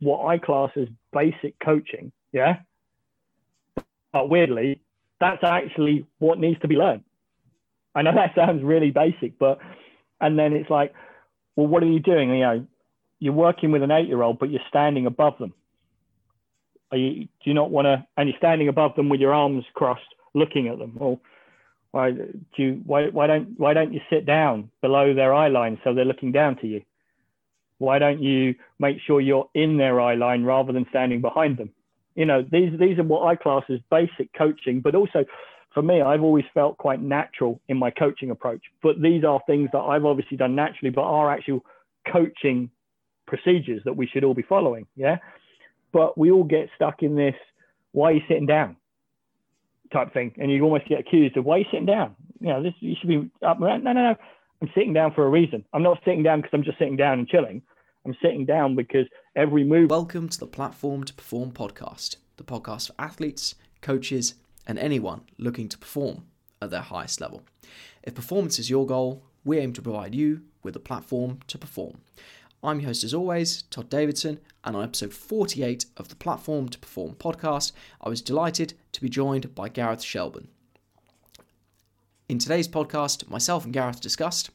what I class as basic coaching. Yeah. But weirdly, that's actually what needs to be learned. I know that sounds really basic, but and then it's like, well, what are you doing? You know, you're working with an eight-year-old, but you're standing above them. Are you? Do you not want to? And you're standing above them with your arms crossed, looking at them. Well, why do you? Why why don't why don't you sit down below their eye line so they're looking down to you? Why don't you make sure you're in their eye line rather than standing behind them? You know, these these are what I class as basic coaching, but also for me, I've always felt quite natural in my coaching approach. But these are things that I've obviously done naturally, but are actual coaching procedures that we should all be following. Yeah. But we all get stuck in this, why are you sitting down? type thing. And you almost get accused of why are you sitting down? You know, this you should be up. around. No, no, no. I'm sitting down for a reason. I'm not sitting down because I'm just sitting down and chilling. I'm sitting down because every move. Welcome to the Platform to Perform podcast, the podcast for athletes, coaches, and anyone looking to perform at their highest level. If performance is your goal, we aim to provide you with a platform to perform. I'm your host, as always, Todd Davidson, and on episode 48 of the Platform to Perform podcast, I was delighted to be joined by Gareth Shelburne. In today's podcast, myself and Gareth discussed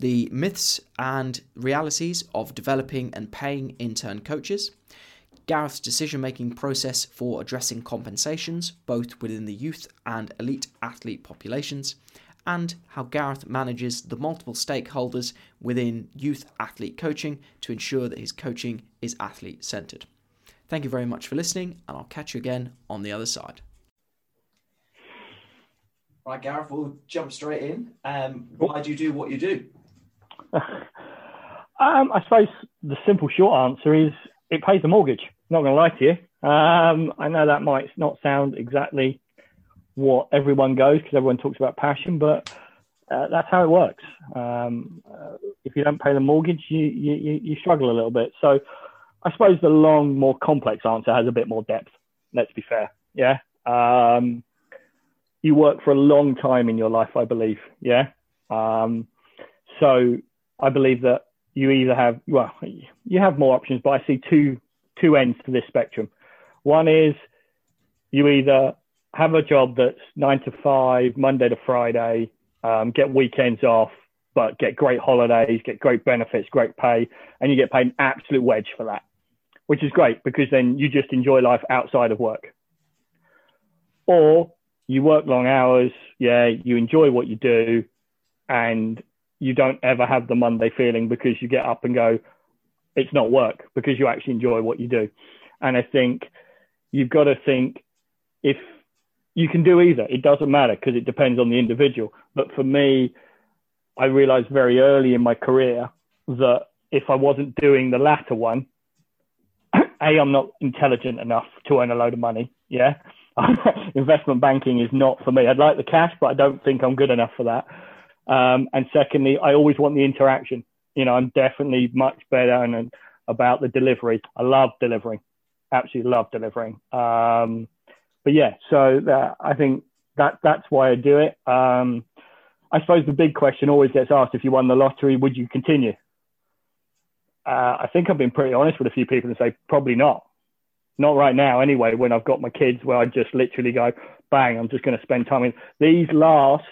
the myths and realities of developing and paying intern coaches, Gareth's decision making process for addressing compensations, both within the youth and elite athlete populations, and how Gareth manages the multiple stakeholders within youth athlete coaching to ensure that his coaching is athlete centered. Thank you very much for listening, and I'll catch you again on the other side. Right, Gareth, we'll jump straight in. Um, why do you do what you do? um, I suppose the simple short answer is it pays the mortgage. Not going to lie to you. Um, I know that might not sound exactly what everyone goes because everyone talks about passion, but uh, that's how it works. Um, uh, if you don't pay the mortgage, you, you, you struggle a little bit. So I suppose the long, more complex answer has a bit more depth. Let's be fair. Yeah. Um, you work for a long time in your life, I believe. Yeah. Um, so I believe that you either have well, you have more options, but I see two two ends to this spectrum. One is you either have a job that's nine to five, Monday to Friday, um, get weekends off, but get great holidays, get great benefits, great pay, and you get paid an absolute wedge for that, which is great because then you just enjoy life outside of work. Or you work long hours, yeah, you enjoy what you do, and you don't ever have the Monday feeling because you get up and go, it's not work because you actually enjoy what you do. And I think you've got to think if you can do either, it doesn't matter because it depends on the individual. But for me, I realized very early in my career that if I wasn't doing the latter one, A, I'm not intelligent enough to earn a load of money. Yeah. Investment banking is not for me. I'd like the cash, but I don't think I'm good enough for that. Um, and secondly, I always want the interaction. You know, I'm definitely much better and, and about the delivery. I love delivering, absolutely love delivering. Um, but yeah, so that, I think that that's why I do it. Um, I suppose the big question always gets asked: if you won the lottery, would you continue? Uh, I think I've been pretty honest with a few people and say probably not. Not right now, anyway. When I've got my kids, where I just literally go, bang, I'm just going to spend time with these last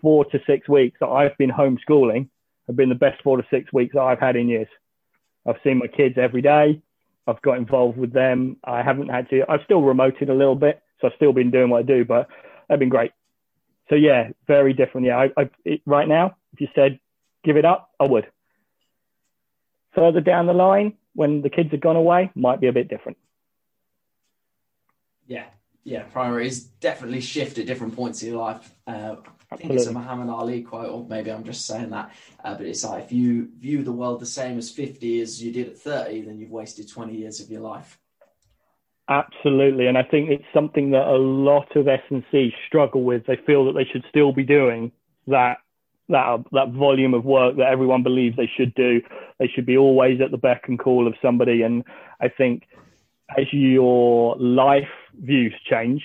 four to six weeks that I've been homeschooling have been the best four to six weeks that I've had in years. I've seen my kids every day. I've got involved with them. I haven't had to. I've still remoted a little bit, so I've still been doing what I do, but they've been great. So yeah, very different. Yeah, I, I it, right now, if you said give it up, I would. Further down the line, when the kids have gone away, might be a bit different. Yeah, yeah. Priorities definitely shift at different points in your life. Uh, I think it's a Muhammad Ali quote, or maybe I'm just saying that. Uh, but it's like if you view the world the same as 50 as you did at 30, then you've wasted 20 years of your life. Absolutely, and I think it's something that a lot of S&C struggle with. They feel that they should still be doing that that that volume of work that everyone believes they should do. They should be always at the beck and call of somebody. And I think as your life views change,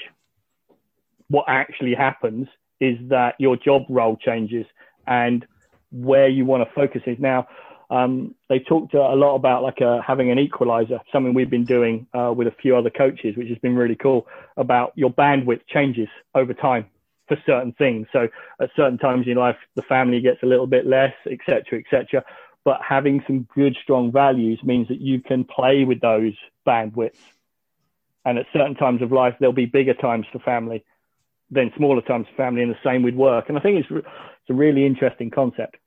what actually happens is that your job role changes and where you want to focus is now um, they talked a lot about like uh, having an equalizer, something we've been doing uh, with a few other coaches, which has been really cool. About your bandwidth changes over time for certain things. So at certain times in life, the family gets a little bit less, etc., etc. But having some good, strong values means that you can play with those bandwidths. And at certain times of life, there'll be bigger times for family than smaller times for family, and the same with work. And I think it's it's a really interesting concept.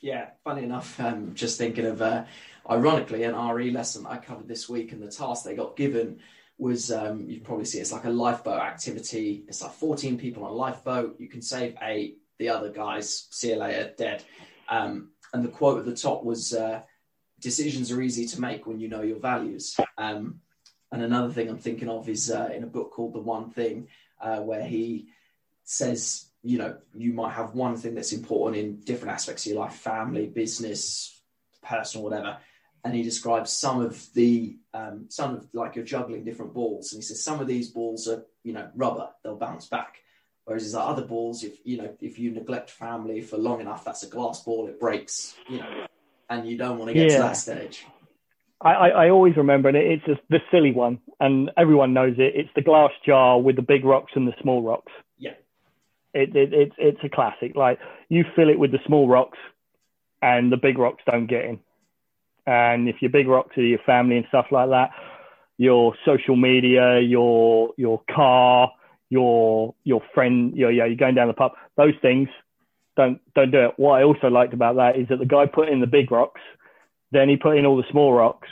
Yeah, funny enough, um, just thinking of uh, ironically an RE lesson I covered this week, and the task they got given was um, you probably see it's like a lifeboat activity. It's like 14 people on a lifeboat. You can save eight. The other guys, see you later, dead. Um, and the quote at the top was, uh, "Decisions are easy to make when you know your values." Um, and another thing I'm thinking of is uh, in a book called The One Thing, uh, where he says, you know, you might have one thing that's important in different aspects of your life, family, business, personal, whatever and he describes some of the um, some of like you're juggling different balls, and he says some of these balls are you know rubber, they'll bounce back. Whereas there's other balls, if you know if you neglect family for long enough, that's a glass ball, it breaks, you know, and you don't want to get yeah. to that stage. I, I, I, always remember, and it's a, the silly one, and everyone knows it. It's the glass jar with the big rocks and the small rocks. Yeah, it, it, it's it's a classic. Like you fill it with the small rocks, and the big rocks don't get in and if you're big rock to your family and stuff like that, your social media, your your car, your your friend, your, yeah, you're going down the pub. Those things don't don't do it. What I also liked about that is that the guy put in the big rocks, then he put in all the small rocks,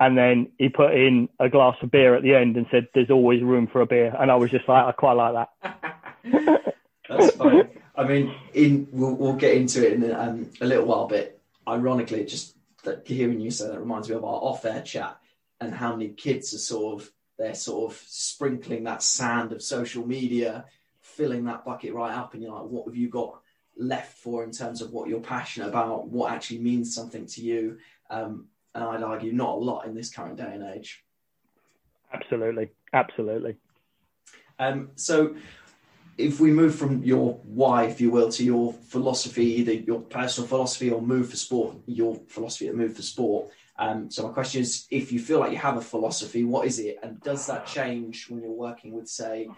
and then he put in a glass of beer at the end and said, "There's always room for a beer." And I was just like, I quite like that. That's fine. I mean, in we'll, we'll get into it in um, a little while, but ironically, it just that hearing you say that reminds me of our off-air chat and how many kids are sort of they're sort of sprinkling that sand of social media, filling that bucket right up, and you're like, what have you got left for in terms of what you're passionate about, what actually means something to you? Um, and I'd argue not a lot in this current day and age. Absolutely, absolutely. Um, so if we move from your why, if you will, to your philosophy, either your personal philosophy or move for sport, your philosophy to move for sport. Um, so my question is, if you feel like you have a philosophy, what is it, and does that change when you're working with, say,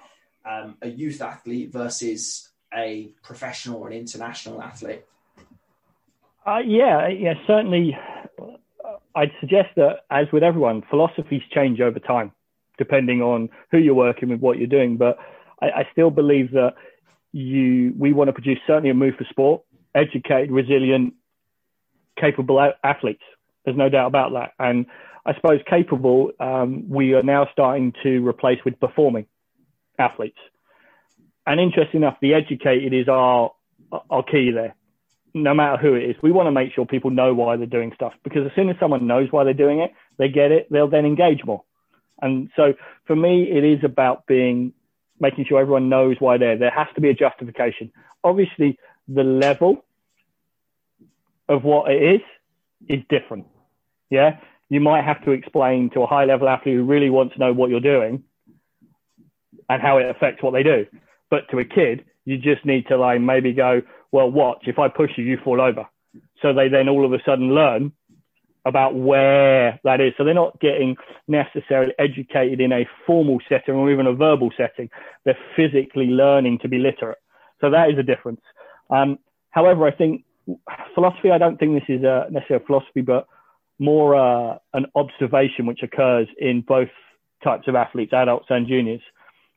um, a youth athlete versus a professional or an international athlete? Uh, yeah, yeah, certainly. I'd suggest that, as with everyone, philosophies change over time, depending on who you're working with, what you're doing. But I, I still believe that you we want to produce certainly a move for sport, educated, resilient, capable athletes. There's no doubt about that. And I suppose capable, um, we are now starting to replace with performing athletes. And interesting enough, the educated is our our key there. No matter who it is, we want to make sure people know why they're doing stuff because as soon as someone knows why they're doing it, they get it, they'll then engage more. And so for me, it is about being making sure everyone knows why they're there. has to be a justification. Obviously, the level of what it is is different. Yeah, you might have to explain to a high level athlete who really wants to know what you're doing and how it affects what they do. But to a kid, you just need to like maybe go, well, watch. If I push you, you fall over. So they then all of a sudden learn about where that is. So they're not getting necessarily educated in a formal setting or even a verbal setting. They're physically learning to be literate. So that is a difference. Um, however, I think philosophy, I don't think this is a necessarily a philosophy, but more uh, an observation which occurs in both types of athletes, adults and juniors.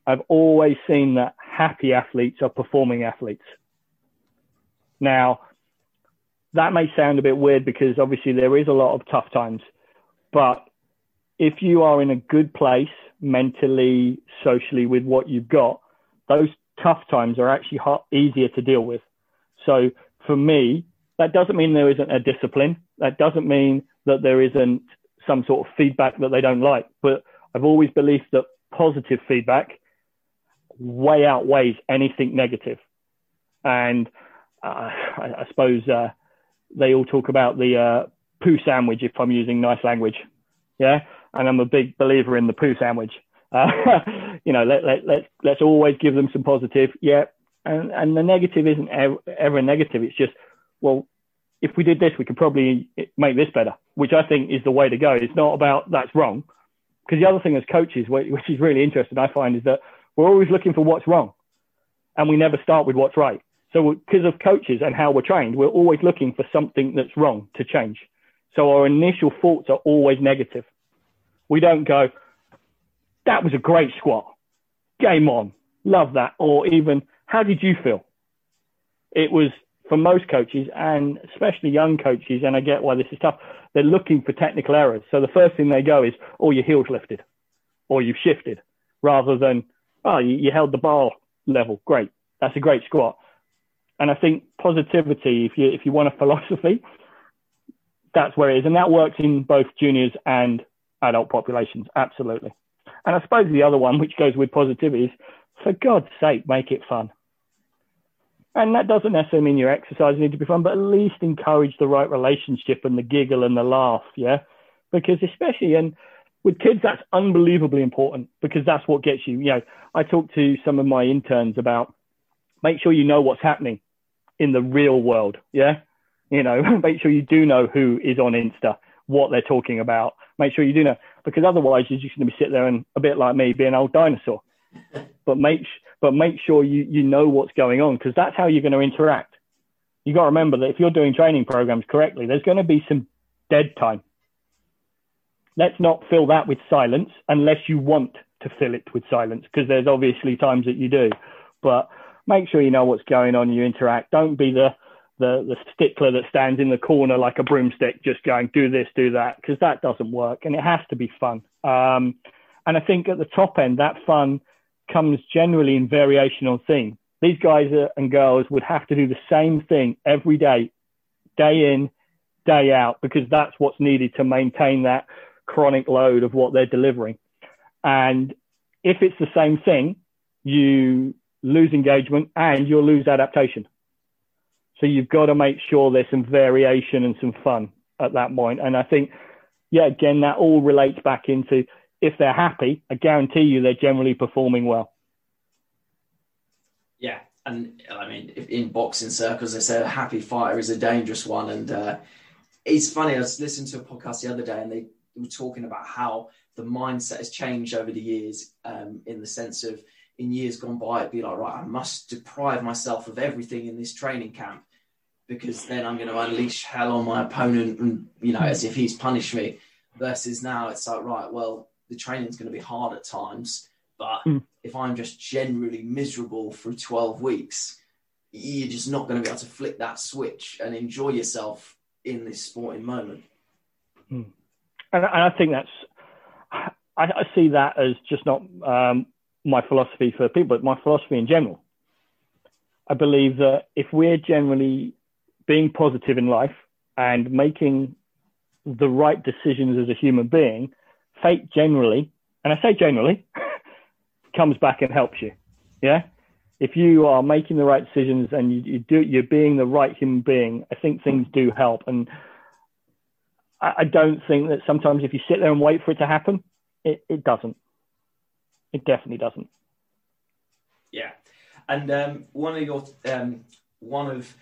I've always seen that happy athletes are performing athletes. Now, that may sound a bit weird because obviously there is a lot of tough times, but if you are in a good place mentally, socially with what you've got, those tough times are actually easier to deal with. So for me, that doesn't mean there isn't a discipline. That doesn't mean that there isn't some sort of feedback that they don't like. But I've always believed that positive feedback way outweighs anything negative. And uh, I, I, suppose uh, they all talk about the uh, poo sandwich if I'm using nice language. Yeah. And I'm a big believer in the poo sandwich. Uh, you know, let, let, let's, let's always give them some positive. Yeah. And, and the negative isn't ever, ever negative. It's just, well, if we did this, we could probably make this better, which I think is the way to go. It's not about that's wrong. Because the other thing as coaches, which is really interesting, I find, is that we're always looking for what's wrong and we never start with what's right. So because of coaches and how we're trained, we're always looking for something that's wrong to change. So our initial thoughts are always negative. We don't go, that was a great squat. Game on. Love that. Or even, how did you feel? It was for most coaches and especially young coaches, and I get why this is tough, they're looking for technical errors. So the first thing they go is, oh, your heels lifted or you've shifted rather than, oh, you, you held the bar level. Great. That's a great squat. And I think positivity, if you, if you want a philosophy, that's where it is. And that works in both juniors and adult populations. Absolutely. And I suppose the other one, which goes with positivity, is for God's sake, make it fun. And that doesn't necessarily mean your exercise need to be fun, but at least encourage the right relationship and the giggle and the laugh. Yeah. Because especially, and with kids, that's unbelievably important because that's what gets you. You know, I talk to some of my interns about make sure you know what's happening in the real world. Yeah. You know, make sure you do know who is on Insta, what they're talking about. Make sure you do know, because otherwise you're just going to be sitting there and a bit like me, be an old dinosaur. but make but make sure you you know what's going on because that's how you're going to interact. You got to remember that if you're doing training programs correctly, there's going to be some dead time. Let's not fill that with silence unless you want to fill it with silence because there's obviously times that you do. But make sure you know what's going on. You interact. Don't be the the the stickler that stands in the corner like a broomstick, just going do this, do that, because that doesn't work, and it has to be fun. Um, and I think at the top end, that fun comes generally in variation on theme. These guys and girls would have to do the same thing every day, day in, day out, because that's what's needed to maintain that chronic load of what they're delivering. And if it's the same thing, you lose engagement and you'll lose adaptation. So you've got to make sure there's some variation and some fun at that point. And I think, yeah, again, that all relates back into if they're happy, I guarantee you they're generally performing well. Yeah, and I mean, in boxing circles, they say a happy fighter is a dangerous one. And uh, it's funny, I was listening to a podcast the other day, and they were talking about how the mindset has changed over the years, um, in the sense of in years gone by, it'd be like, right, I must deprive myself of everything in this training camp because then I'm going to unleash hell on my opponent, and you know, as if he's punished me. Versus now, it's like, right, well, the training's going to be hard at times, but mm. if I'm just generally miserable for 12 weeks, you're just not going to be able to flick that switch and enjoy yourself in this sporting moment. Mm. And, and, I think that's, I, I, see that as just not um, my philosophy for people, but my philosophy in general. I believe that if we're generally being positive in life and making the right decisions as a human being, fate generally, and I say generally, comes back and helps you. Yeah. If you are making the right decisions and you, you do, you're being the right human being, I think things do help. And I, I don't think that sometimes if you sit there and wait for it to happen, it, it doesn't. It definitely doesn't. Yeah. And um, one of your, um, one of,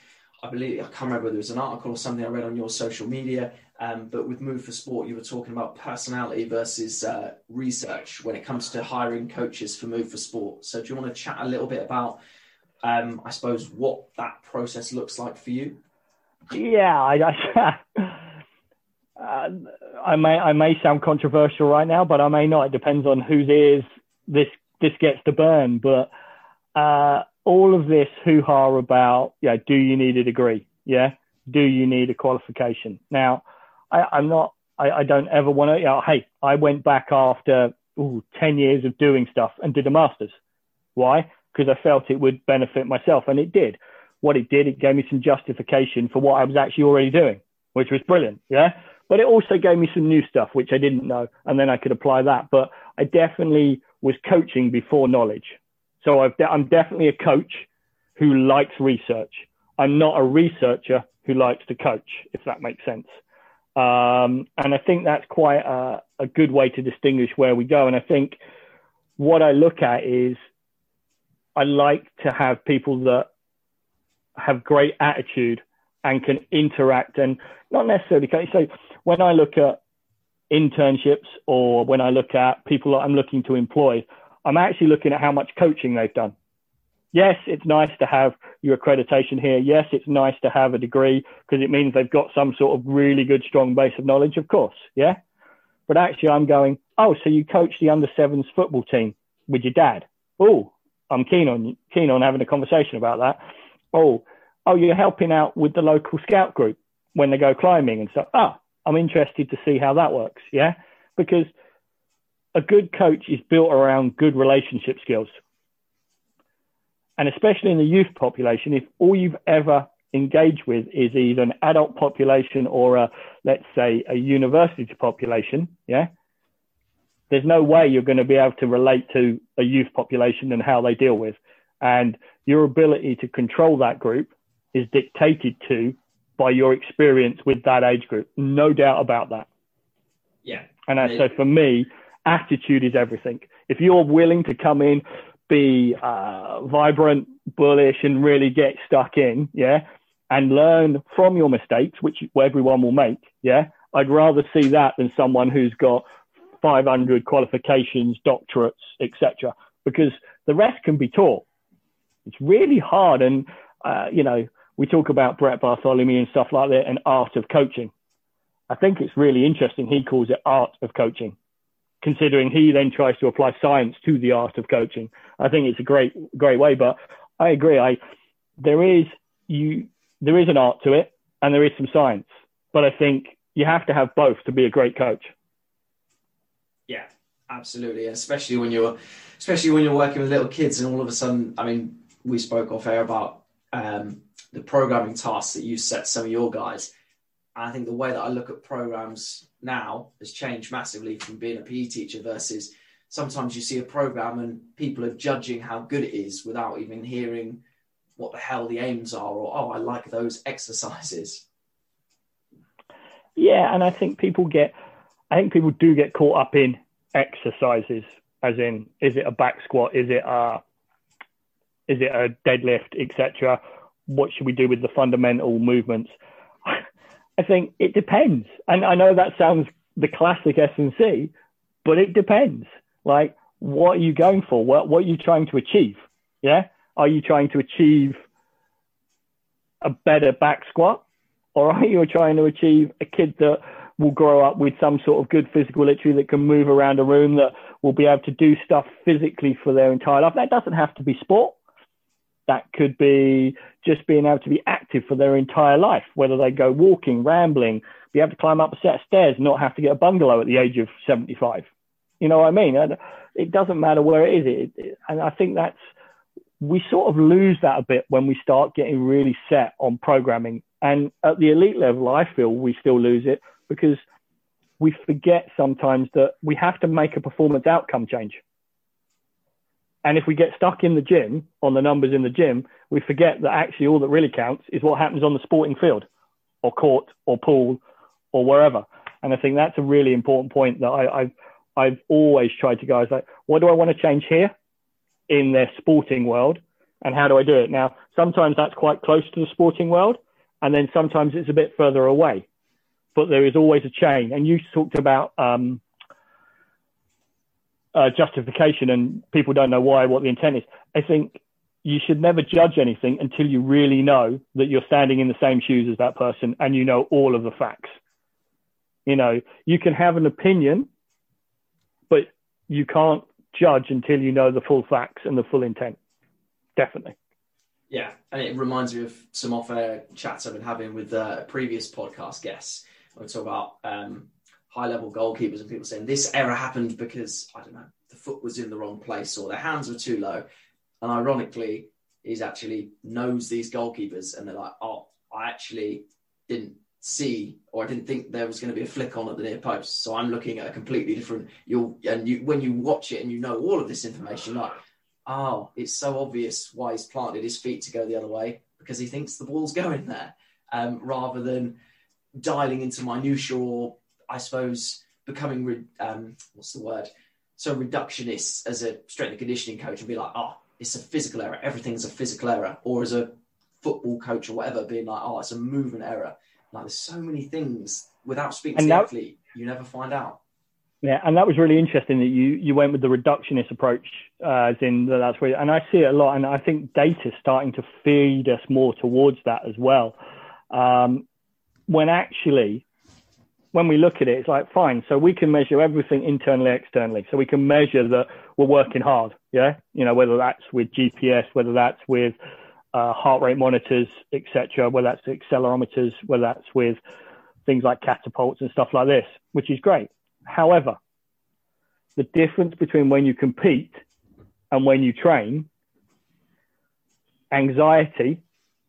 I believe, I can't remember whether it was an article or something I read on your social media, um, but with Move for Sport, you were talking about personality versus uh, research when it comes to hiring coaches for Move for Sport. So, do you want to chat a little bit about, um, I suppose, what that process looks like for you? Yeah, I, I, uh, I may I may sound controversial right now, but I may not. It depends on whose ears this this gets to burn. But uh, all of this hoo ha about, yeah, do you need a degree? Yeah, do you need a qualification? Now I, am not, I, I, don't ever want to, you know, hey, I went back after ooh, 10 years of doing stuff and did a master's. Why? Because I felt it would benefit myself. And it did. What it did, it gave me some justification for what I was actually already doing, which was brilliant. Yeah. But it also gave me some new stuff, which I didn't know. And then I could apply that. But I definitely was coaching before knowledge. So i am definitely a coach who likes research. I'm not a researcher who likes to coach, if that makes sense. Um, and I think that's quite a, a good way to distinguish where we go. And I think what I look at is I like to have people that have great attitude and can interact and not necessarily. So when I look at internships or when I look at people that I'm looking to employ, I'm actually looking at how much coaching they've done. Yes, it's nice to have your accreditation here. Yes, it's nice to have a degree because it means they've got some sort of really good, strong base of knowledge, of course. Yeah. But actually, I'm going, oh, so you coach the under sevens football team with your dad? Oh, I'm keen on keen on having a conversation about that. Oh, oh, you're helping out with the local scout group when they go climbing and stuff. Ah, I'm interested to see how that works. Yeah, because a good coach is built around good relationship skills. And especially in the youth population, if all you've ever engaged with is either an adult population or a, let's say, a university population, yeah, there's no way you're going to be able to relate to a youth population and how they deal with. And your ability to control that group is dictated to by your experience with that age group. No doubt about that. Yeah. And so for me, attitude is everything. If you're willing to come in, be uh, vibrant, bullish, and really get stuck in, yeah, and learn from your mistakes, which everyone will make, yeah, I'd rather see that than someone who's got 500 qualifications, doctorates, etc. Because the rest can be taught. It's really hard, and uh, you know, we talk about Brett Bartholomew and stuff like that, and art of coaching. I think it's really interesting. He calls it art of coaching considering he then tries to apply science to the art of coaching. I think it's a great, great way. But I agree. I there is you there is an art to it and there is some science. But I think you have to have both to be a great coach. Yeah, absolutely. Especially when you're especially when you're working with little kids and all of a sudden I mean, we spoke off air about um, the programming tasks that you set some of your guys. And I think the way that I look at programs now has changed massively from being a PE teacher versus sometimes you see a program and people are judging how good it is without even hearing what the hell the aims are or oh I like those exercises. Yeah, and I think people get I think people do get caught up in exercises as in is it a back squat, is it a is it a deadlift, etc. What should we do with the fundamental movements? I think it depends. And I know that sounds the classic S&C, but it depends. Like, what are you going for? What, what are you trying to achieve? Yeah. Are you trying to achieve a better back squat? Or are you trying to achieve a kid that will grow up with some sort of good physical literacy that can move around a room, that will be able to do stuff physically for their entire life? That doesn't have to be sport. That could be just being able to be active for their entire life, whether they go walking, rambling, be able to climb up a set of stairs, not have to get a bungalow at the age of 75. You know what I mean? It doesn't matter where it is. It, it, and I think that's, we sort of lose that a bit when we start getting really set on programming. And at the elite level, I feel we still lose it because we forget sometimes that we have to make a performance outcome change. And if we get stuck in the gym on the numbers in the gym, we forget that actually all that really counts is what happens on the sporting field or court or pool or wherever. And I think that's a really important point that I, have I've always tried to go. I like, what do I want to change here in their sporting world? And how do I do it? Now, sometimes that's quite close to the sporting world. And then sometimes it's a bit further away. But there is always a chain. And you talked about um, uh, justification and people don't know why, what the intent is. I think you should never judge anything until you really know that you're standing in the same shoes as that person and you know all of the facts. You know, you can have an opinion, but you can't judge until you know the full facts and the full intent. Definitely. Yeah, and it reminds me of some off-air chats I've been having with uh, previous podcast guests. We talk about um, high-level goalkeepers and people saying this error happened because I don't know the foot was in the wrong place or their hands were too low. And ironically, he's actually knows these goalkeepers, and they're like, "Oh, I actually didn't see or I didn't think there was going to be a flick on at the near post. So I'm looking at a completely different. You'll and you when you watch it and you know all of this information, like, oh, it's so obvious why he's planted his feet to go the other way because he thinks the ball's going there, um, rather than dialing into minutia or I suppose becoming um, what's the word so reductionist as a strength and conditioning coach and be like, oh, it's a physical error. Everything's a physical error. Or as a football coach or whatever being like, oh, it's a movement error. Like there's so many things without speaking and to that, the athlete, you never find out. Yeah, and that was really interesting that you you went with the reductionist approach, uh, as in that's where, and I see it a lot, and I think data is starting to feed us more towards that as well. Um, when actually, when we look at it, it's like fine, so we can measure everything internally, externally, so we can measure that we're working hard, yeah, you know whether that's with GPS, whether that's with uh, heart rate monitors, etc., whether that's accelerometers, whether that's with things like catapults and stuff like this, which is great. However, the difference between when you compete and when you train, anxiety,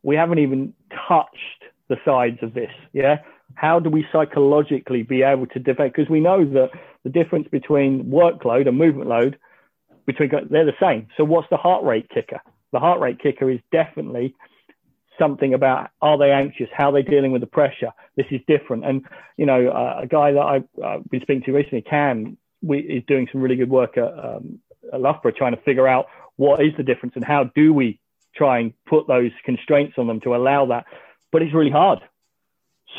we haven't even touched the sides of this. Yeah. How do we psychologically be able to defend? Because we know that the difference between workload and movement load, between they're the same. So what's the heart rate kicker? The heart rate kicker is definitely something about are they anxious? How are they dealing with the pressure? This is different. And, you know, uh, a guy that I've uh, been speaking to recently, Cam, we, is doing some really good work at, um, at Loughborough trying to figure out what is the difference and how do we try and put those constraints on them to allow that. But it's really hard.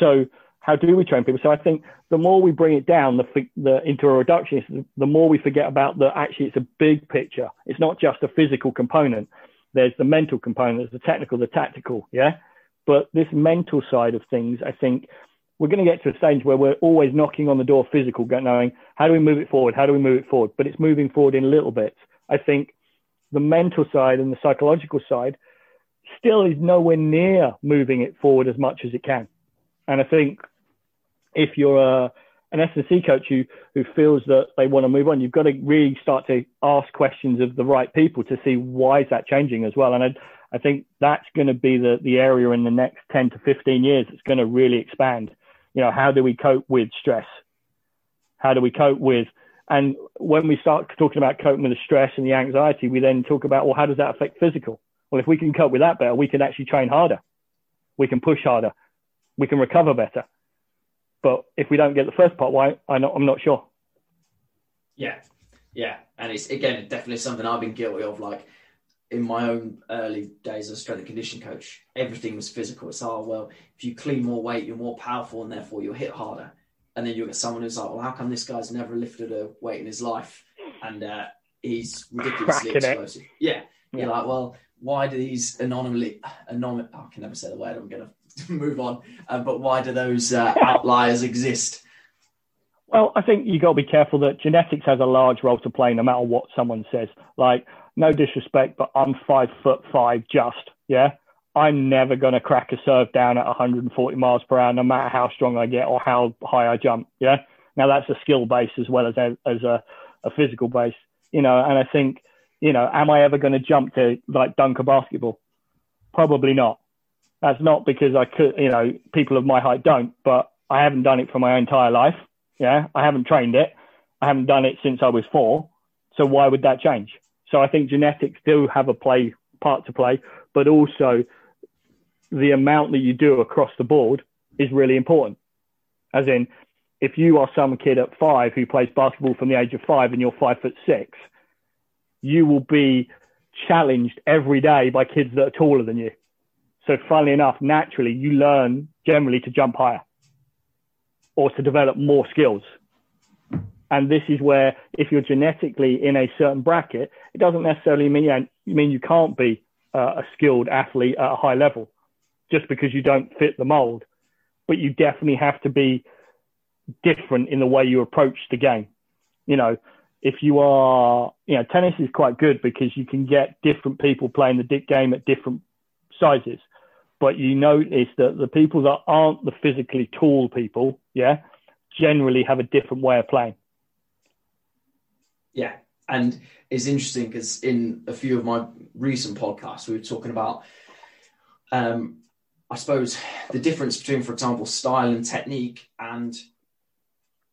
So how do we train people? So I think the more we bring it down the, the into a reductionist, the more we forget about that actually it's a big picture. It's not just a physical component there's the mental component, there's the technical, the tactical, yeah. But this mental side of things, I think we're going to get to a stage where we're always knocking on the door physical, knowing how do we move it forward, how do we move it forward. But it's moving forward in little bits. I think the mental side and the psychological side still is nowhere near moving it forward as much as it can. And I think if you're a an S&C coach who, who feels that they want to move on, you've got to really start to ask questions of the right people to see why is that changing as well. And I, I think that's going to be the, the area in the next 10 to 15 years that's going to really expand. You know, how do we cope with stress? How do we cope with, and when we start talking about coping with the stress and the anxiety, we then talk about, well, how does that affect physical? Well, if we can cope with that better, we can actually train harder. We can push harder. We can recover better but if we don't get the first part why? I'm not, I'm not sure. Yeah, yeah, and it's again definitely something I've been guilty of. Like in my own early days as a strength and conditioning coach, everything was physical. It's oh well, if you clean more weight, you're more powerful, and therefore you'll hit harder. And then you get someone who's like, well, how come this guy's never lifted a weight in his life, and uh, he's ridiculously Cracking explosive? It. Yeah, you're yeah. like, well, why do these anomaly, anomaly? Oh, I can never say the word. I'm gonna move on. Uh, but why do those uh, outliers exist? Well, I think you've got to be careful that genetics has a large role to play, no matter what someone says. Like, no disrespect, but I'm five foot five, just yeah. I'm never going to crack a serve down at 140 miles per hour, no matter how strong I get or how high I jump. Yeah. Now that's a skill base as well as a, as a, a physical base, you know. And I think, you know, am I ever going to jump to like dunk a basketball? Probably not. That's not because I could, you know, people of my height don't, but I haven't done it for my entire life. Yeah. I haven't trained it. I haven't done it since I was four. So why would that change? So I think genetics do have a play part to play, but also the amount that you do across the board is really important. As in, if you are some kid at five who plays basketball from the age of five and you're five foot six, you will be challenged every day by kids that are taller than you. So, funnily enough, naturally, you learn generally to jump higher or to develop more skills. And this is where, if you're genetically in a certain bracket, it doesn't necessarily mean, you, mean you can't be uh, a skilled athlete at a high level just because you don't fit the mold. But you definitely have to be different in the way you approach the game. You know, if you are, you know, tennis is quite good because you can get different people playing the dick game at different sizes but you notice that the people that aren't the physically tall people, yeah, generally have a different way of playing. Yeah, and it's interesting because in a few of my recent podcasts, we were talking about, um, I suppose, the difference between, for example, style and technique, and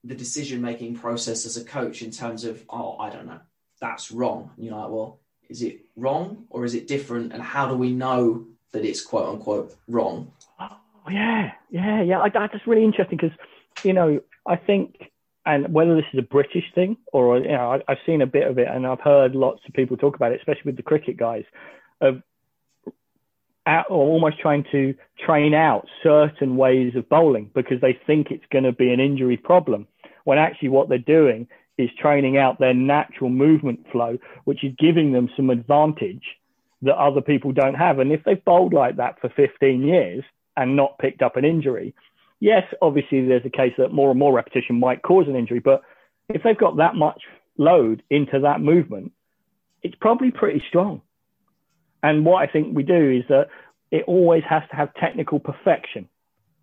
the decision making process as a coach in terms of, oh, I don't know, that's wrong. And you're like, well, is it wrong or is it different? And how do we know that it's quote unquote wrong. Oh, yeah, yeah, yeah. I, that's really interesting because, you know, I think, and whether this is a British thing or, you know, I, have seen a bit of it and I've heard lots of people talk about it, especially with the cricket guys, of out, or almost trying to train out certain ways of bowling because they think it's going to be an injury problem. When actually what they're doing is training out their natural movement flow, which is giving them some advantage that other people don't have. And if they've bowled like that for 15 years and not picked up an injury, yes, obviously there's a case that more and more repetition might cause an injury, but if they've got that much load into that movement, it's probably pretty strong. And what I think we do is that it always has to have technical perfection.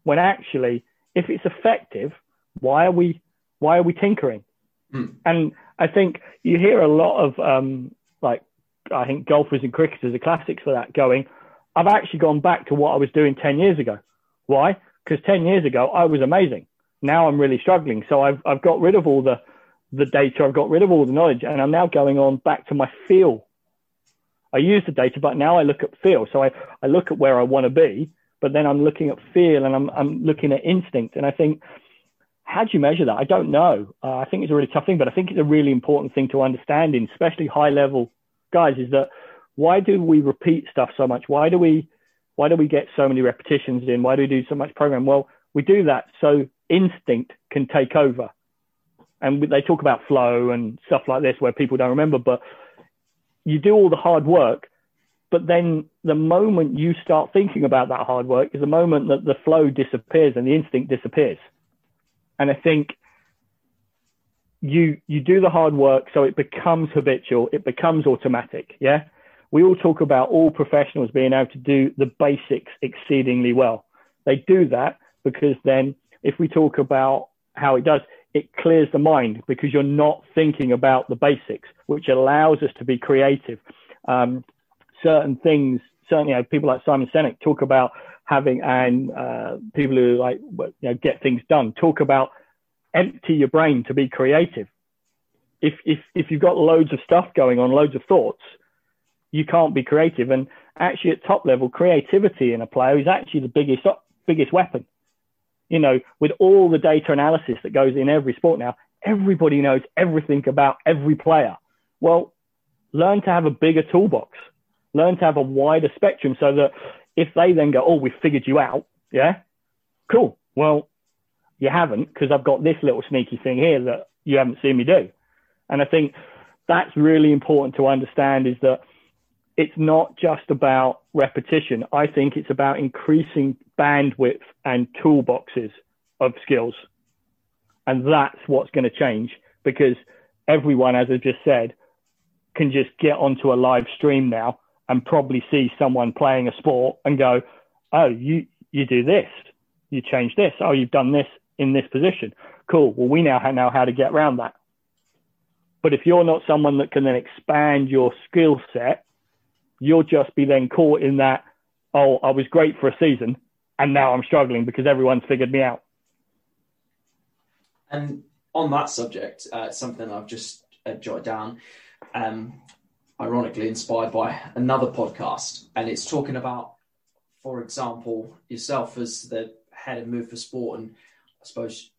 When actually, if it's effective, why are we why are we tinkering? Mm. And I think you hear a lot of um, like I think golfers and cricketers are classics for that. Going, I've actually gone back to what I was doing ten years ago. Why? Because ten years ago I was amazing. Now I'm really struggling. So I've I've got rid of all the the data. I've got rid of all the knowledge, and I'm now going on back to my feel. I use the data, but now I look at feel. So I, I look at where I want to be, but then I'm looking at feel and I'm, I'm looking at instinct. And I think, how do you measure that? I don't know. Uh, I think it's a really tough thing, but I think it's a really important thing to understand in especially high level guys is that why do we repeat stuff so much? Why do we, why do we get so many repetitions in? Why do we do so much program? Well, we do that so instinct can take over and they talk about flow and stuff like this where people don't remember, but you do all the hard work, but then the moment you start thinking about that hard work is the moment that the flow disappears and the instinct disappears. And I think you you do the hard work so it becomes habitual, it becomes automatic. Yeah. We all talk about all professionals being able to do the basics exceedingly well. They do that because then if we talk about how it does, it clears the mind because you're not thinking about the basics, which allows us to be creative. Um, certain things, certainly, you know, people like Simon Sinek talk about having, and uh, people who like you know, get things done talk about empty your brain to be creative. If, if, if you've got loads of stuff going on, loads of thoughts, you can't be creative. And actually, at top level, creativity in a player is actually the biggest biggest weapon you know, with all the data analysis that goes in every sport now, everybody knows everything about every player. Well, learn to have a bigger toolbox, learn to have a wider spectrum so that if they then go, oh, we've figured you out, yeah, cool. Well, you haven't because I've got this little sneaky thing here that you haven't seen me do. And I think that's really important to understand is that it's not just about repetition. I think it's about increasing bandwidth and toolboxes of skills. And that's what's going to change because everyone, as I just said, can just get onto a live stream now and probably see someone playing a sport and go, oh, you, you do this, you change this, oh, you've done this in this position. Cool. Well, we now know how to get around that. But if you're not someone that can then expand your skill set you'll just be then caught in that, oh, I was great for a season and now I'm struggling because everyone's figured me out. And on that subject, uh, something I've just uh, jotted down, um, ironically inspired by another podcast, and it's talking about, for example, yourself as the head of Move for Sport, and I suppose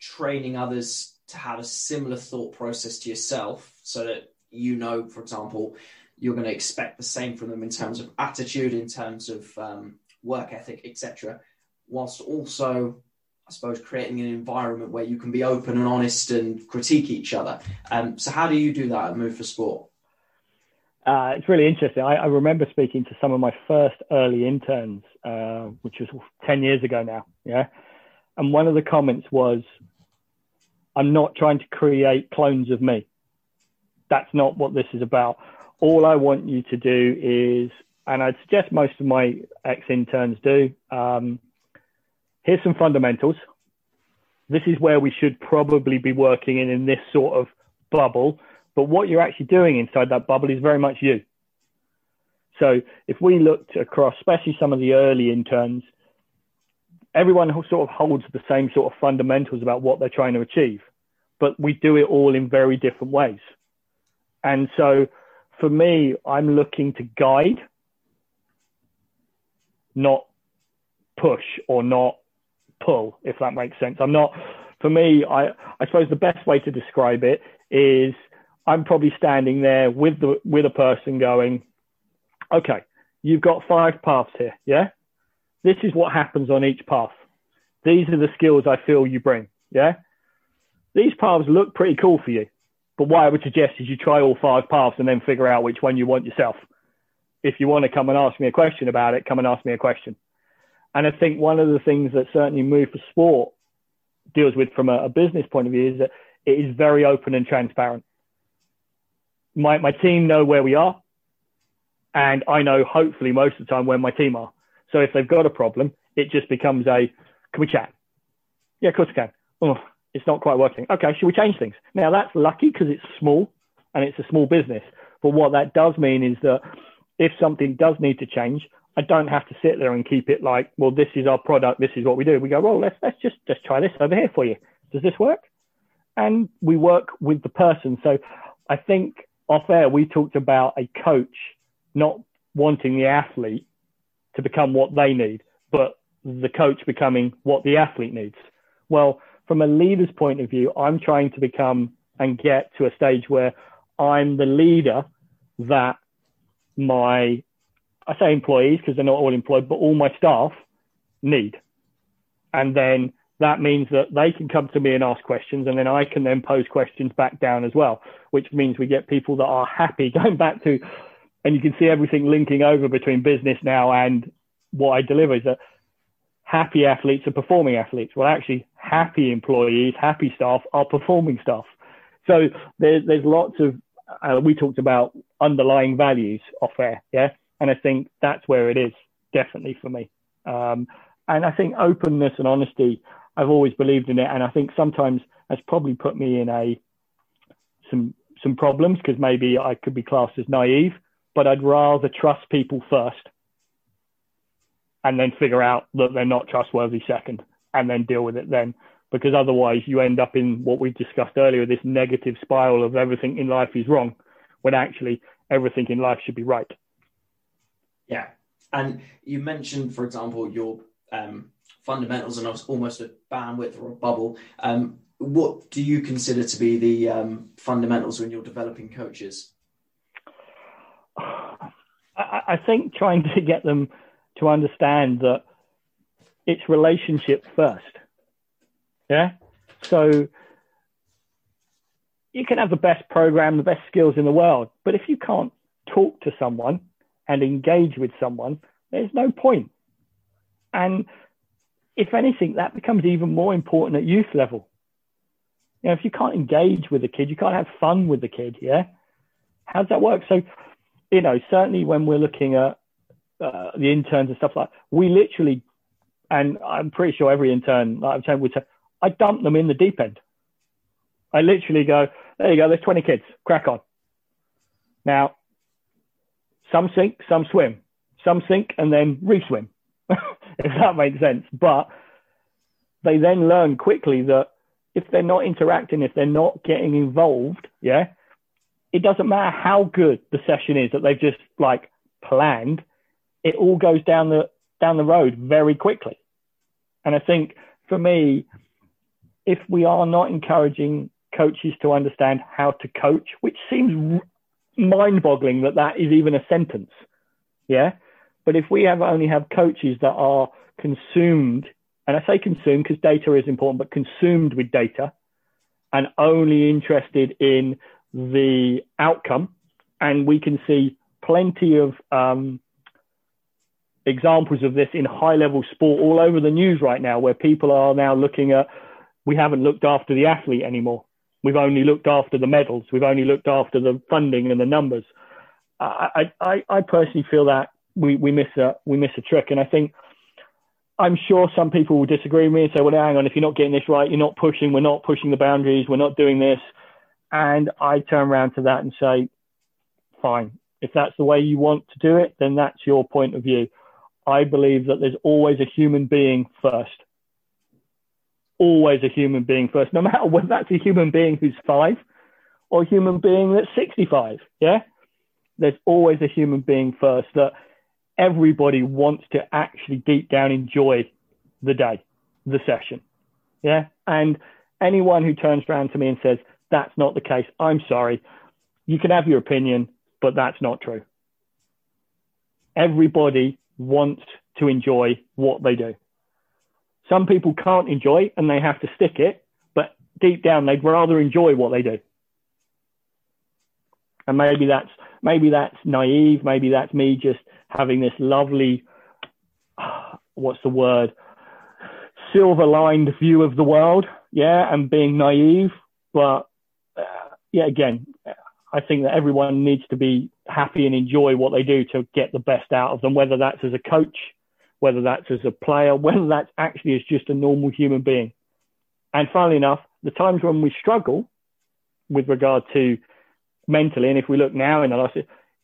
training others to have a similar thought process to yourself, so that you know, for example, you're going to expect the same from them in terms of attitude, in terms of um, work ethic, etc. Whilst also, I suppose, creating an environment where you can be open and honest and critique each other. Um, so, how do you do that at Move for Sport? Uh, it's really interesting. I, I, remember speaking to some of my first early interns, uh, which was 10 years ago now. Yeah. And one of the comments was, I'm not trying to create clones of me. That's not what this is about all I want you to do is, and I'd suggest most of my ex interns do, um, here's some fundamentals. This is where we should probably be working in, in this sort of bubble. But what you're actually doing inside that bubble is very much you. So if we looked across, especially some of the early interns, everyone sort of holds the same sort of fundamentals about what they're trying to achieve, but we do it all in very different ways. And so for me, I'm looking to guide, not push or not pull, if that makes sense. I'm not, for me, I, I suppose the best way to describe it is I'm probably standing there with the, with a person going, okay, you've got five paths here. Yeah. This is what happens on each path. These are the skills I feel you bring. Yeah. These paths look pretty cool for you. But what I would suggest is you try all five paths and then figure out which one you want yourself. If you want to come and ask me a question about it, come and ask me a question. And I think one of the things that certainly Move for Sport deals with from a, a business point of view is that it is very open and transparent. My, my team know where we are, and I know hopefully most of the time where my team are. So if they've got a problem, it just becomes a, can we chat? Yeah, of course we can. Oh, it's not quite working. Okay, should we change things? Now that's lucky because it's small and it's a small business. But what that does mean is that if something does need to change, I don't have to sit there and keep it like, well, this is our product, this is what we do. We go, well, let's let's just just try this over here for you. Does this work? And we work with the person. So I think off air we talked about a coach not wanting the athlete to become what they need, but the coach becoming what the athlete needs. Well, from a leader's point of view, I'm trying to become and get to a stage where I'm the leader that my I say employees because they're not all employed, but all my staff need. And then that means that they can come to me and ask questions, and then I can then pose questions back down as well, which means we get people that are happy going back to, and you can see everything linking over between business now and what I deliver is that happy athletes are performing athletes. Well, actually, happy employees, happy staff are performing staff. So there's there's lots of uh, we talked about underlying values off air, yeah and I think that's where it is definitely for me. Um, and I think openness and honesty, I've always believed in it. And I think sometimes has probably put me in a some some problems because maybe I could be classed as naive, but I'd rather trust people first and then figure out that they're not trustworthy second and then deal with it then. Because otherwise you end up in what we discussed earlier, this negative spiral of everything in life is wrong, when actually everything in life should be right. Yeah. And you mentioned, for example, your um, fundamentals and almost a bandwidth or a bubble. Um, what do you consider to be the um, fundamentals when you're developing coaches? I, think trying to get them to understand that it's relationship first. Yeah. So you can have the best program, the best skills in the world, but if you can't talk to someone and engage with someone, there's no point. And if anything, that becomes even more important at youth level. You know, if you can't engage with the kid, you can't have fun with the kid. Yeah. How does that work? So, you know, certainly when we're looking at uh, the interns and stuff like, we literally, and I'm pretty sure every intern I've trained would say, I dump them in the deep end. I literally go, there you go, there's 20 kids, crack on. Now, some sink, some swim. Some sink and then re-swim, if that makes sense. But they then learn quickly that if they're not interacting, if they're not getting involved, yeah, it doesn't matter how good the session is that they've just like planned, it all goes down the down the road very quickly. And I think for me, if we are not encouraging coaches to understand how to coach, which seems mind boggling that that is even a sentence. Yeah. But if we have only have coaches that are consumed, and I say consumed because data is important, but consumed with data and only interested in the outcome, and we can see plenty of um, examples of this in high level sport all over the news right now, where people are now looking at we haven't looked after the athlete anymore. We've only looked after the medals. We've only looked after the funding and the numbers. I, I, I personally feel that we, we miss a we miss a trick, and I think I'm sure some people will disagree with me and say, "Well, hang on, if you're not getting this right, you're not pushing. We're not pushing the boundaries. We're not doing this." And I turn around to that and say, "Fine. If that's the way you want to do it, then that's your point of view." I believe that there's always a human being first always a human being first, no matter whether that's a human being who's five or a human being that's 65. Yeah. There's always a human being first that everybody wants to actually deep down enjoy the day, the session. Yeah. And anyone who turns around to me and says, that's not the case, I'm sorry. You can have your opinion, but that's not true. everybody wants to enjoy what they do. Some people can't enjoy and they have to stick it, but deep down they'd rather enjoy what they do. And maybe that's maybe that's naive, maybe that's me just having this lovely what's the word silver lined view of the world, yeah, and being naive, but yeah, again, I think that everyone needs to be happy and enjoy what they do to get the best out of them, whether that's as a coach, whether that's as a player, whether that's actually as just a normal human being. And finally enough, the times when we struggle with regard to mentally, and if we look now in the last,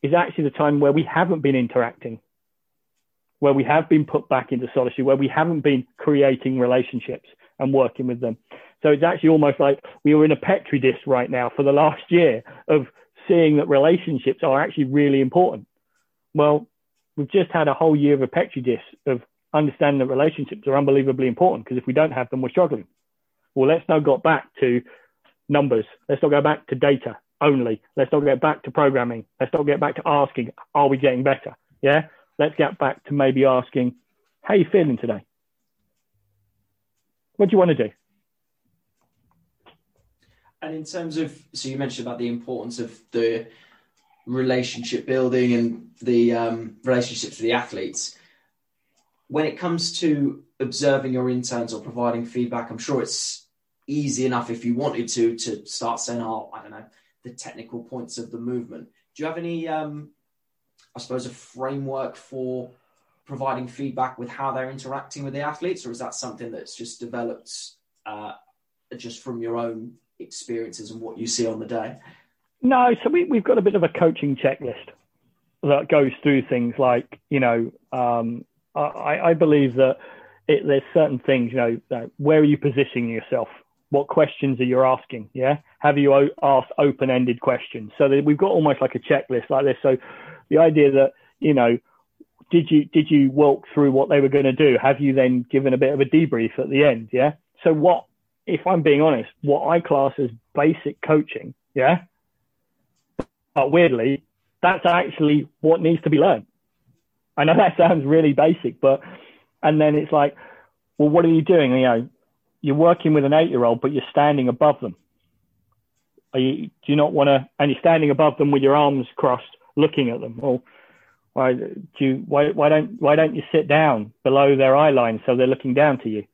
is actually the time where we haven't been interacting, where we have been put back into solitude, where we haven't been creating relationships and working with them. So it's actually almost like we were in a petri dish right now for the last year of seeing that relationships are actually really important. Well, we've just had a whole year of a petri dish of understanding that relationships are unbelievably important because if we don't have them, we're struggling. Well, let's now go back to numbers. Let's not go back to data only. Let's not get back to programming. Let's not get back to asking, are we getting better? Yeah. Let's get back to maybe asking, how are you feeling today? What do you want to do? And in terms of, so you mentioned about the importance of the relationship building and the um, relationships with the athletes. When it comes to observing your interns or providing feedback, I'm sure it's easy enough if you wanted to to start saying, "Oh, I don't know, the technical points of the movement." Do you have any, um, I suppose, a framework for providing feedback with how they're interacting with the athletes, or is that something that's just developed uh, just from your own experiences and what you see on the day? No, so we, we've got a bit of a coaching checklist that goes through things like, you know, um, I, I, believe that it, there's certain things, you know, where are you positioning yourself? What questions are you asking? Yeah. Have you o- asked open ended questions? So that we've got almost like a checklist like this. So the idea that, you know, did you, did you walk through what they were going to do? Have you then given a bit of a debrief at the end? Yeah. So what, if I'm being honest, what I class as basic coaching, yeah, but weirdly, that's actually what needs to be learned. I know that sounds really basic, but and then it's like, well, what are you doing? You know, you're working with an eight-year-old, but you're standing above them. Are you? Do you not want to? And you're standing above them with your arms crossed, looking at them. Well, why do you? Why why don't why don't you sit down below their eye line so they're looking down to you?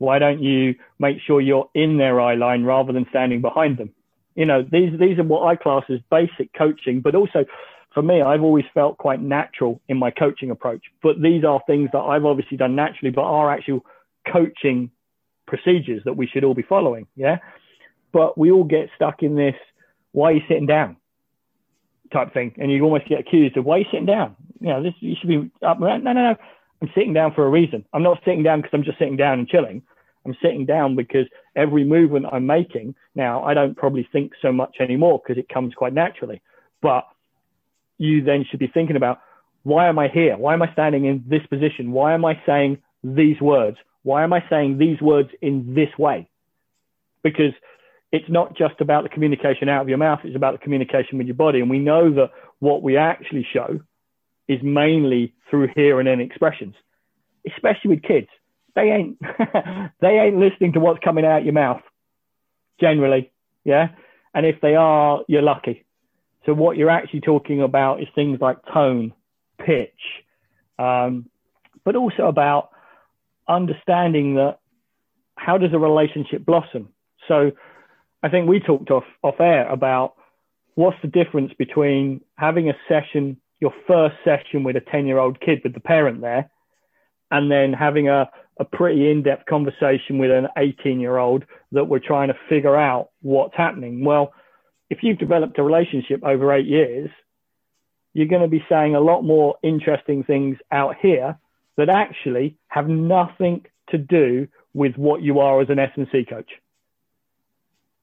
Why don't you make sure you're in their eye line rather than standing behind them? You know, these these are what I class as basic coaching, but also for me, I've always felt quite natural in my coaching approach. But these are things that I've obviously done naturally, but are actual coaching procedures that we should all be following. Yeah. But we all get stuck in this, why are you sitting down? type thing. And you almost get accused of why are you sitting down? You know, this you should be up. No, no, no. I'm sitting down for a reason. I'm not sitting down because I'm just sitting down and chilling. I'm sitting down because every movement I'm making now, I don't probably think so much anymore because it comes quite naturally. But you then should be thinking about why am I here? Why am I standing in this position? Why am I saying these words? Why am I saying these words in this way? Because it's not just about the communication out of your mouth, it's about the communication with your body. And we know that what we actually show is mainly through hearing and expressions, especially with kids. They ain't they ain't listening to what's coming out your mouth generally yeah? And if they are you're lucky. So what you're actually talking about is things like tone pitch um, but also about understanding that how does a relationship blossom? So i think we talked off off air about what's the difference between having a session your first session with a 10 year old kid with the parent there and then having a, a pretty in-depth conversation with an 18 year old that we're trying to figure out what's happening. Well, if you've developed a relationship over eight years, you're going to be saying a lot more interesting things out here that actually have nothing to do with what you are as an S&C coach.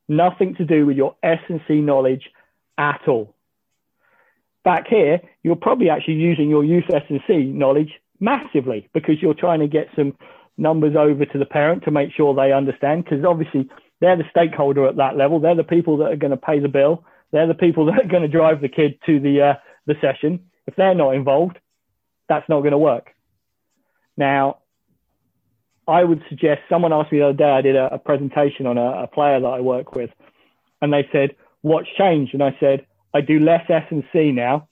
Nothing to do with your S&C knowledge at all. Back here, you're probably actually using your youth S&C knowledge massively because you're trying to get some numbers over to the parent to make sure they understand because obviously they're the stakeholder at that level. They're the people that are going to pay the bill. They're the people that are going to drive the kid to the uh, the session. If they're not involved, that's not going to work. Now, I would suggest someone asked me the other day, I did a, a presentation on a, a player that I work with, and they said, What's changed? And I said, I do less S and C now,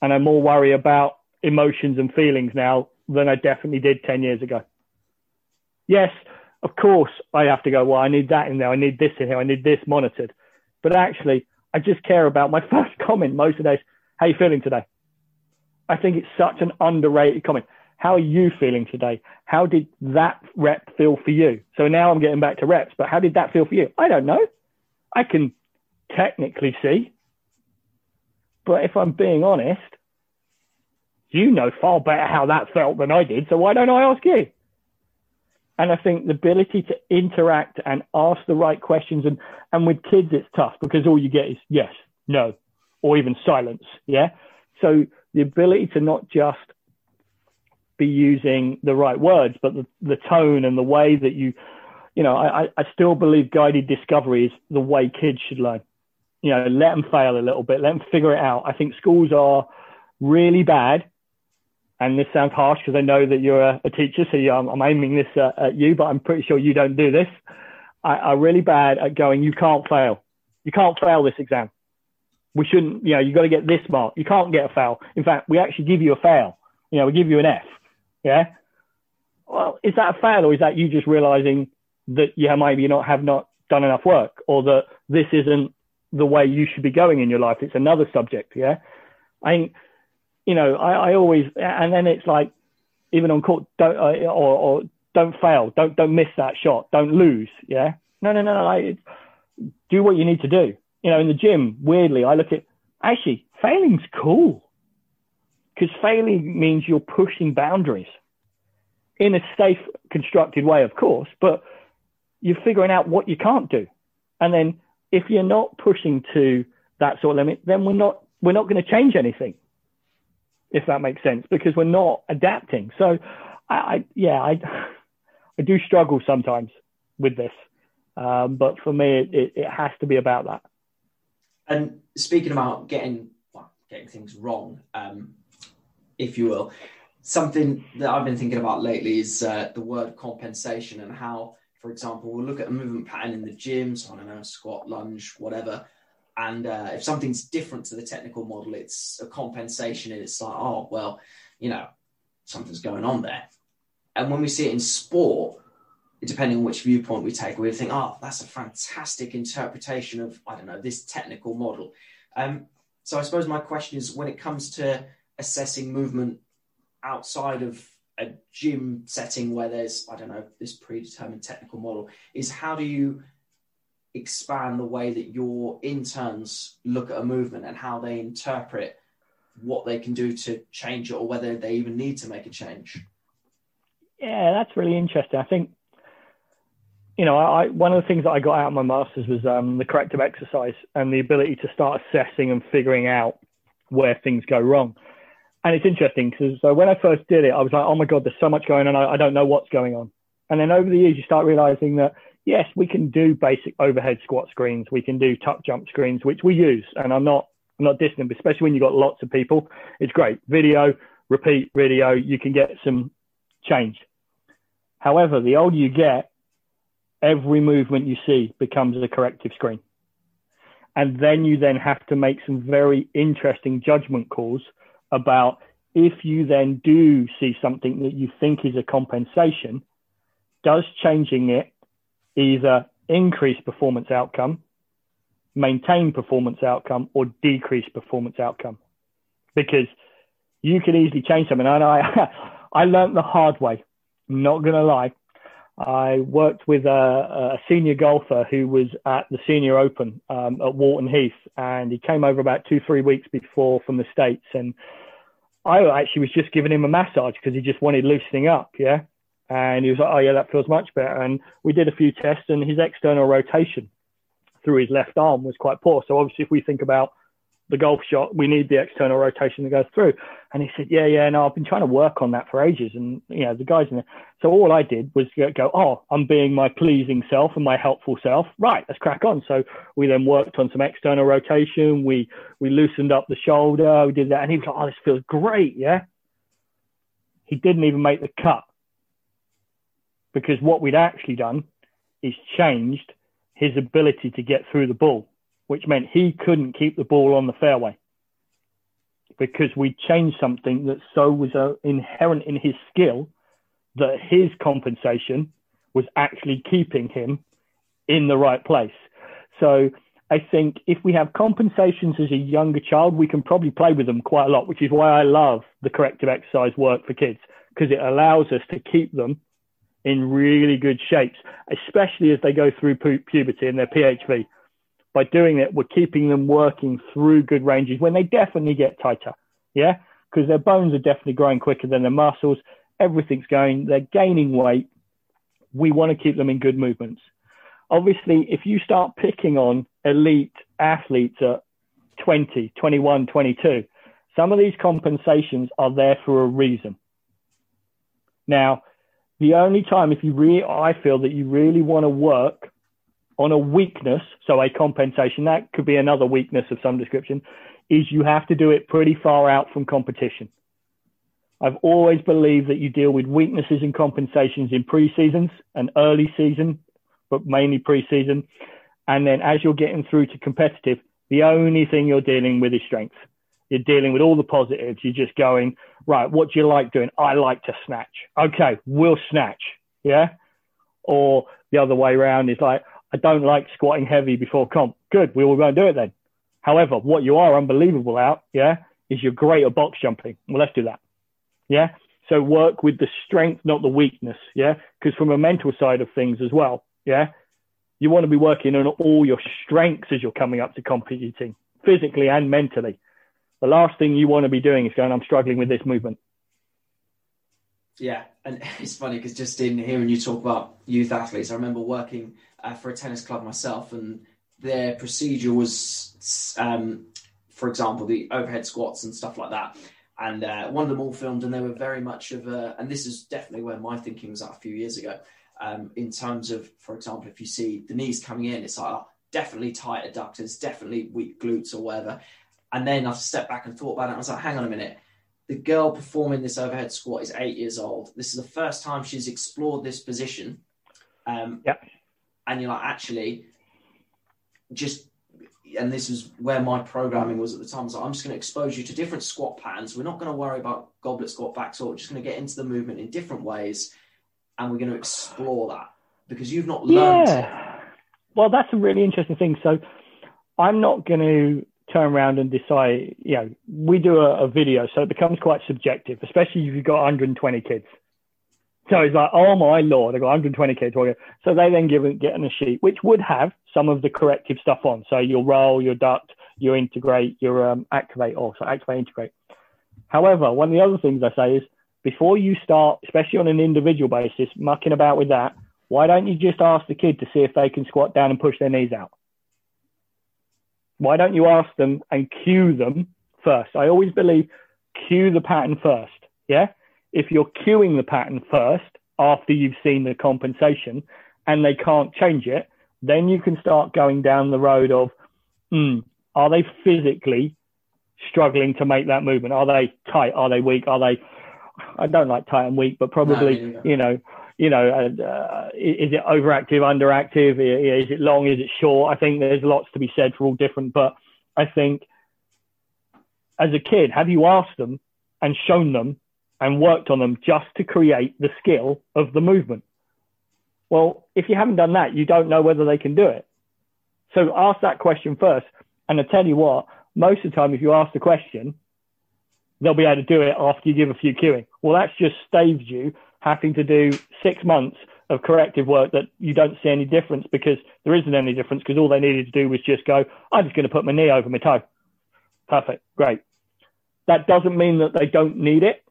and I more worry about emotions and feelings now than I definitely did 10 years ago. Yes, of course, I have to go, well, I need that in there. I need this in here. I need this monitored. But actually, I just care about my first comment most of the days. How are you feeling today? I think it's such an underrated comment. How are you feeling today? How did that rep feel for you? So now I'm getting back to reps, but how did that feel for you? I don't know. I can technically see. But if I'm being honest, you know far better how that felt than I did. So why don't I ask you? And I think the ability to interact and ask the right questions and, and with kids, it's tough because all you get is yes, no, or even silence. Yeah. So the ability to not just be using the right words, but the, the tone and the way that you, you know, I, I still believe guided discovery is the way kids should learn. You know, let them fail a little bit, let them figure it out. I think schools are really bad. And this sounds harsh because I know that you're a, a teacher, so you, I'm, I'm, aiming this uh, at you, but I'm pretty sure you don't do this. I, are really bad at going, you can't fail. You can't fail this exam. We shouldn't, you know, you got to get this mark. You can't get a fail. In fact, we actually give you a fail. You know, we give you an F. Yeah. Well, is that a fail or is that you just realizing that you maybe you not have not done enough work or that this isn't the way you should be going in your life? It's another subject. Yeah. I you know, I, I always, and then it's like, even on court, don't, uh, or, or don't fail, don't, don't miss that shot, don't lose. Yeah. No, no, no, no. Do what you need to do. You know, in the gym, weirdly, I look at actually failing's cool because failing means you're pushing boundaries in a safe, constructed way, of course, but you're figuring out what you can't do. And then if you're not pushing to that sort of limit, then we're not, we're not going to change anything, if that makes sense, because we're not adapting. So I, I yeah, I, I do struggle sometimes with this. Um, but for me, it, it, has to be about that. And speaking about getting, well, getting things wrong, um, if you will. Something that I've been thinking about lately is uh, the word compensation and how, for example, we'll look at a movement pattern in the gym, so I don't know, squat, lunge, whatever. And uh, if something's different to the technical model, it's a compensation. And it's like, oh, well, you know, something's going on there. And when we see it in sport, depending on which viewpoint we take, we think, oh, that's a fantastic interpretation of, I don't know, this technical model. Um, so I suppose my question is when it comes to assessing movement outside of a gym setting where there's I don't know this predetermined technical model is how do you expand the way that your interns look at a movement and how they interpret what they can do to change it or whether they even need to make a change? Yeah that's really interesting. I think you know I, one of the things that i got out of my masters was um, the corrective exercise and the ability to start assessing and figuring out where things go wrong and it's interesting because so uh, when I first did it, I was like, oh my God, there's so much going on. I, I don't know what's going on. And then over the years, you start realizing that, yes, we can do basic overhead squat screens. We can do tuck jump screens, which we use. And I'm not, I'm not dissing especially when you've got lots of people. It's great. Video, repeat video, you can get some change. However, the older you get, every movement you see becomes a corrective screen. And then you then have to make some very interesting judgment calls about if you then do see something that you think is a compensation, does changing it either increase performance outcome, maintain performance outcome, or decrease performance outcome? Because you can easily change something. And I, I learned the hard way. Not going to lie. I worked with a, a, senior golfer who was at the Senior Open um, at Walton Heath, and he came over about two, three weeks before from the States. And I actually was just giving him a massage because he just wanted loosening up. Yeah. And he was like, oh, yeah, that feels much better. And we did a few tests, and his external rotation through his left arm was quite poor. So, obviously, if we think about the golf shot, we need the external rotation that goes through. And he said, yeah, yeah, no, I've been trying to work on that for ages. And, you know, the guys in there. So all I did was go, oh, I'm being my pleasing self and my helpful self. Right, let's crack on. So we then worked on some external rotation. We, we loosened up the shoulder. We did that. And he was like, oh, this feels great. Yeah. he didn't even make the cut because what we'd actually done is changed his ability to get through the ball, which meant he couldn't keep the ball on the fairway because we changed something that so was uh, inherent in his skill that his compensation was actually keeping him in the right place. So I think if we have compensations as a younger child, we can probably play with them quite a lot, which is why I love the corrective exercise work for kids because it allows us to keep them in really good shapes, especially as they go through pu- puberty and their PHV. By doing it, we're keeping them working through good ranges when they definitely get tighter. Yeah, because their bones are definitely growing quicker than their muscles. Everything's going, they're gaining weight. We want to keep them in good movements obviously, if you start picking on elite athletes at 20, 21, 22, some of these compensations are there for a reason. Now, the only time if you really, I feel that you really want to work on a weakness, so a compensation, that could be another weakness of some description, is you have to do it pretty far out from competition. I've always believed that you deal with weaknesses and compensations in pre-seasons and early season but mainly preseason. And then as you're getting through to competitive, the only thing you're dealing with is strength. You're dealing with all the positives. You're just going, right, what do you like doing? I like to snatch. Okay, we'll snatch. Yeah. Or the other way around is like, I don't like squatting heavy before comp. Good. We will go and do it then. However, what you are unbelievable out, yeah, is you're great at box jumping. Well, let's do that. Yeah. So work with the strength, not the weakness. Yeah. Because from a mental side of things as well, yeah. You want to be working on all your strengths as you're coming up to competing, physically and mentally. The last thing you want to be doing is going, I'm struggling with this movement. Yeah, and it's funny because just in hearing you talk about youth athletes, I remember working uh, for a tennis club myself, and their procedure was, um, for example, the overhead squats and stuff like that. And uh, one of them all filmed, and they were very much of a, and this is definitely where my thinking was at a few years ago um, in terms of, for example, if you see the knees coming in, it's like, oh, definitely tight adductors, definitely weak glutes or whatever. And then I've stepped back and thought about it. I was like, hang on a minute. The girl performing this overhead squat is eight years old. This is the first time she's explored this position. Um, yep. And you're like, actually, just, and this is where my programming was at the time. I was like, I'm just going to expose you to different squat patterns. We're not going to worry about goblet squat, back squat. We're just going to get into the movement in different ways and we're going to explore that because you've not learned. Yeah. Well, that's a really interesting thing. So I'm not going to turn around and decide, you know, we do a, a, video, so it becomes quite subjective, especially if you've got 120 kids. So he's like, oh my lord, I've got 120 kids. So they then give get in a sheet, which would have some of the corrective stuff on. So your roll, your duct, your integrate, your um, activate, also activate, integrate. However, one of the other things I say is before you start, especially on an individual basis, mucking about with that, why don't you just ask the kid to see if they can squat down and push their knees out? Why don't you ask them and cue them first? I always believe cue the pattern first. Yeah. If you're cueing the pattern first after you've seen the compensation and they can't change it, then you can start going down the road of, mm, are they physically struggling to make that movement? Are they tight? Are they weak? Are they I don't like tight and weak, but probably no, you know, you know, uh, is it overactive, underactive? Is it long? Is it short? I think there's lots to be said for all different, but I think as a kid, have you asked them and shown them and worked on them just to create the skill of the movement? Well, if you haven't done that, you don't know whether they can do it. So ask that question first. And I tell you what, most of the time, if you ask the question, they'll be able to do it after you give a few cueing. Well, that's just saves you having to do six months of corrective work that you don't see any difference because there isn't any difference because all they needed to do was just go, I'm just going to put my knee over my toe. Perfect. Great. That doesn't mean that they don't need it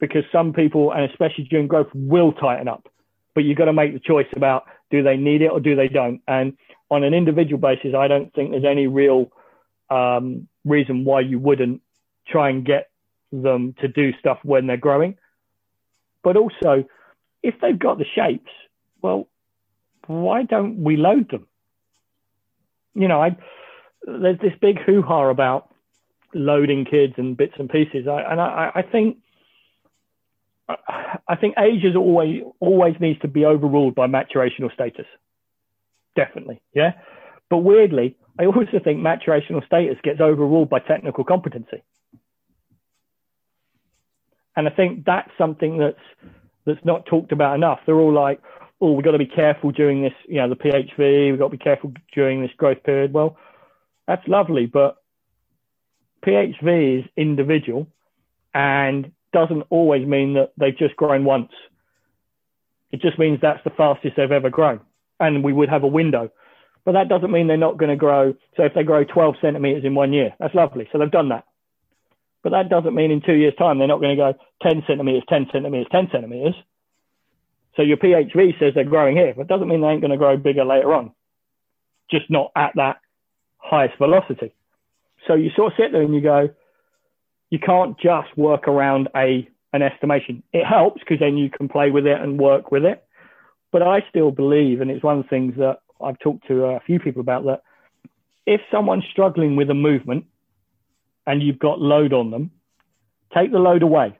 because some people, and especially during growth, will tighten up. But you've got to make the choice about do they need it or do they don't. And on an individual basis, I don't think there's any real um, reason why you wouldn't try and get them to do stuff when they're growing. But also, if they've got the shapes, well, why don't we load them? You know, I, there's this big hoo ha about loading kids and bits and pieces. I, and I, I think I think age is always always needs to be overruled by maturational status. Definitely, yeah. But weirdly, I also think maturational status gets overruled by technical competency. And I think that's something that's that's not talked about enough. They're all like, oh, we've got to be careful during this, you know, the PHV, we've got to be careful during this growth period. Well, that's lovely, but PHV is individual and doesn't always mean that they've just grown once. It just means that's the fastest they've ever grown. And we would have a window. But that doesn't mean they're not going to grow. So if they grow 12 centimeters in one year, that's lovely. So they've done that. But that doesn't mean in two years' time they're not going to go 10 centimeters, 10 centimeters, 10 centimeters. So your PHV says they're growing here, but doesn't mean they ain't going to grow bigger later on. Just not at that highest velocity. So you sort of sit there and you go, you can't just work around a an estimation. It helps because then you can play with it and work with it. But I still believe, and it's one of the things that I've talked to a few people about that if someone's struggling with a movement and you've got load on them, take the load away.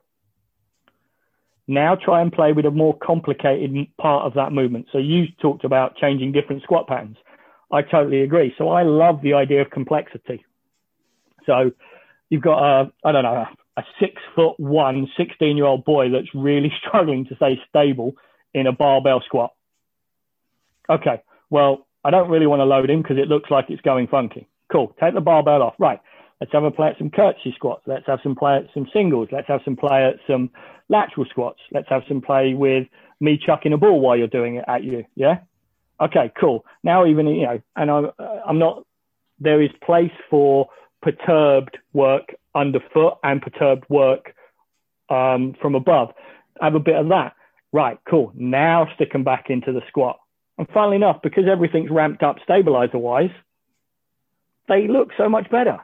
Now try and play with a more complicated part of that movement. So you talked about changing different squat patterns. I totally agree. So I love the idea of complexity. So you've got a, I don't know, a six foot one, 16 year old boy that's really struggling to stay stable in a barbell squat. Okay. Well, I don't really want to load him because it looks like it's going funky. Cool. Take the barbell off. Right. Let's have a play at some curtsy squats. Let's have some play at some singles. Let's have some play at some lateral squats. Let's have some play with me chucking a ball while you're doing it at you. Yeah. Okay, cool. Now even, you know, and I'm, uh, I'm not, there is place for perturbed work underfoot and perturbed work um, from above. Have a bit of that. Right, cool. Now stick them back into the squat. And funnily enough, because everything's ramped up stabilizer wise, they look so much better.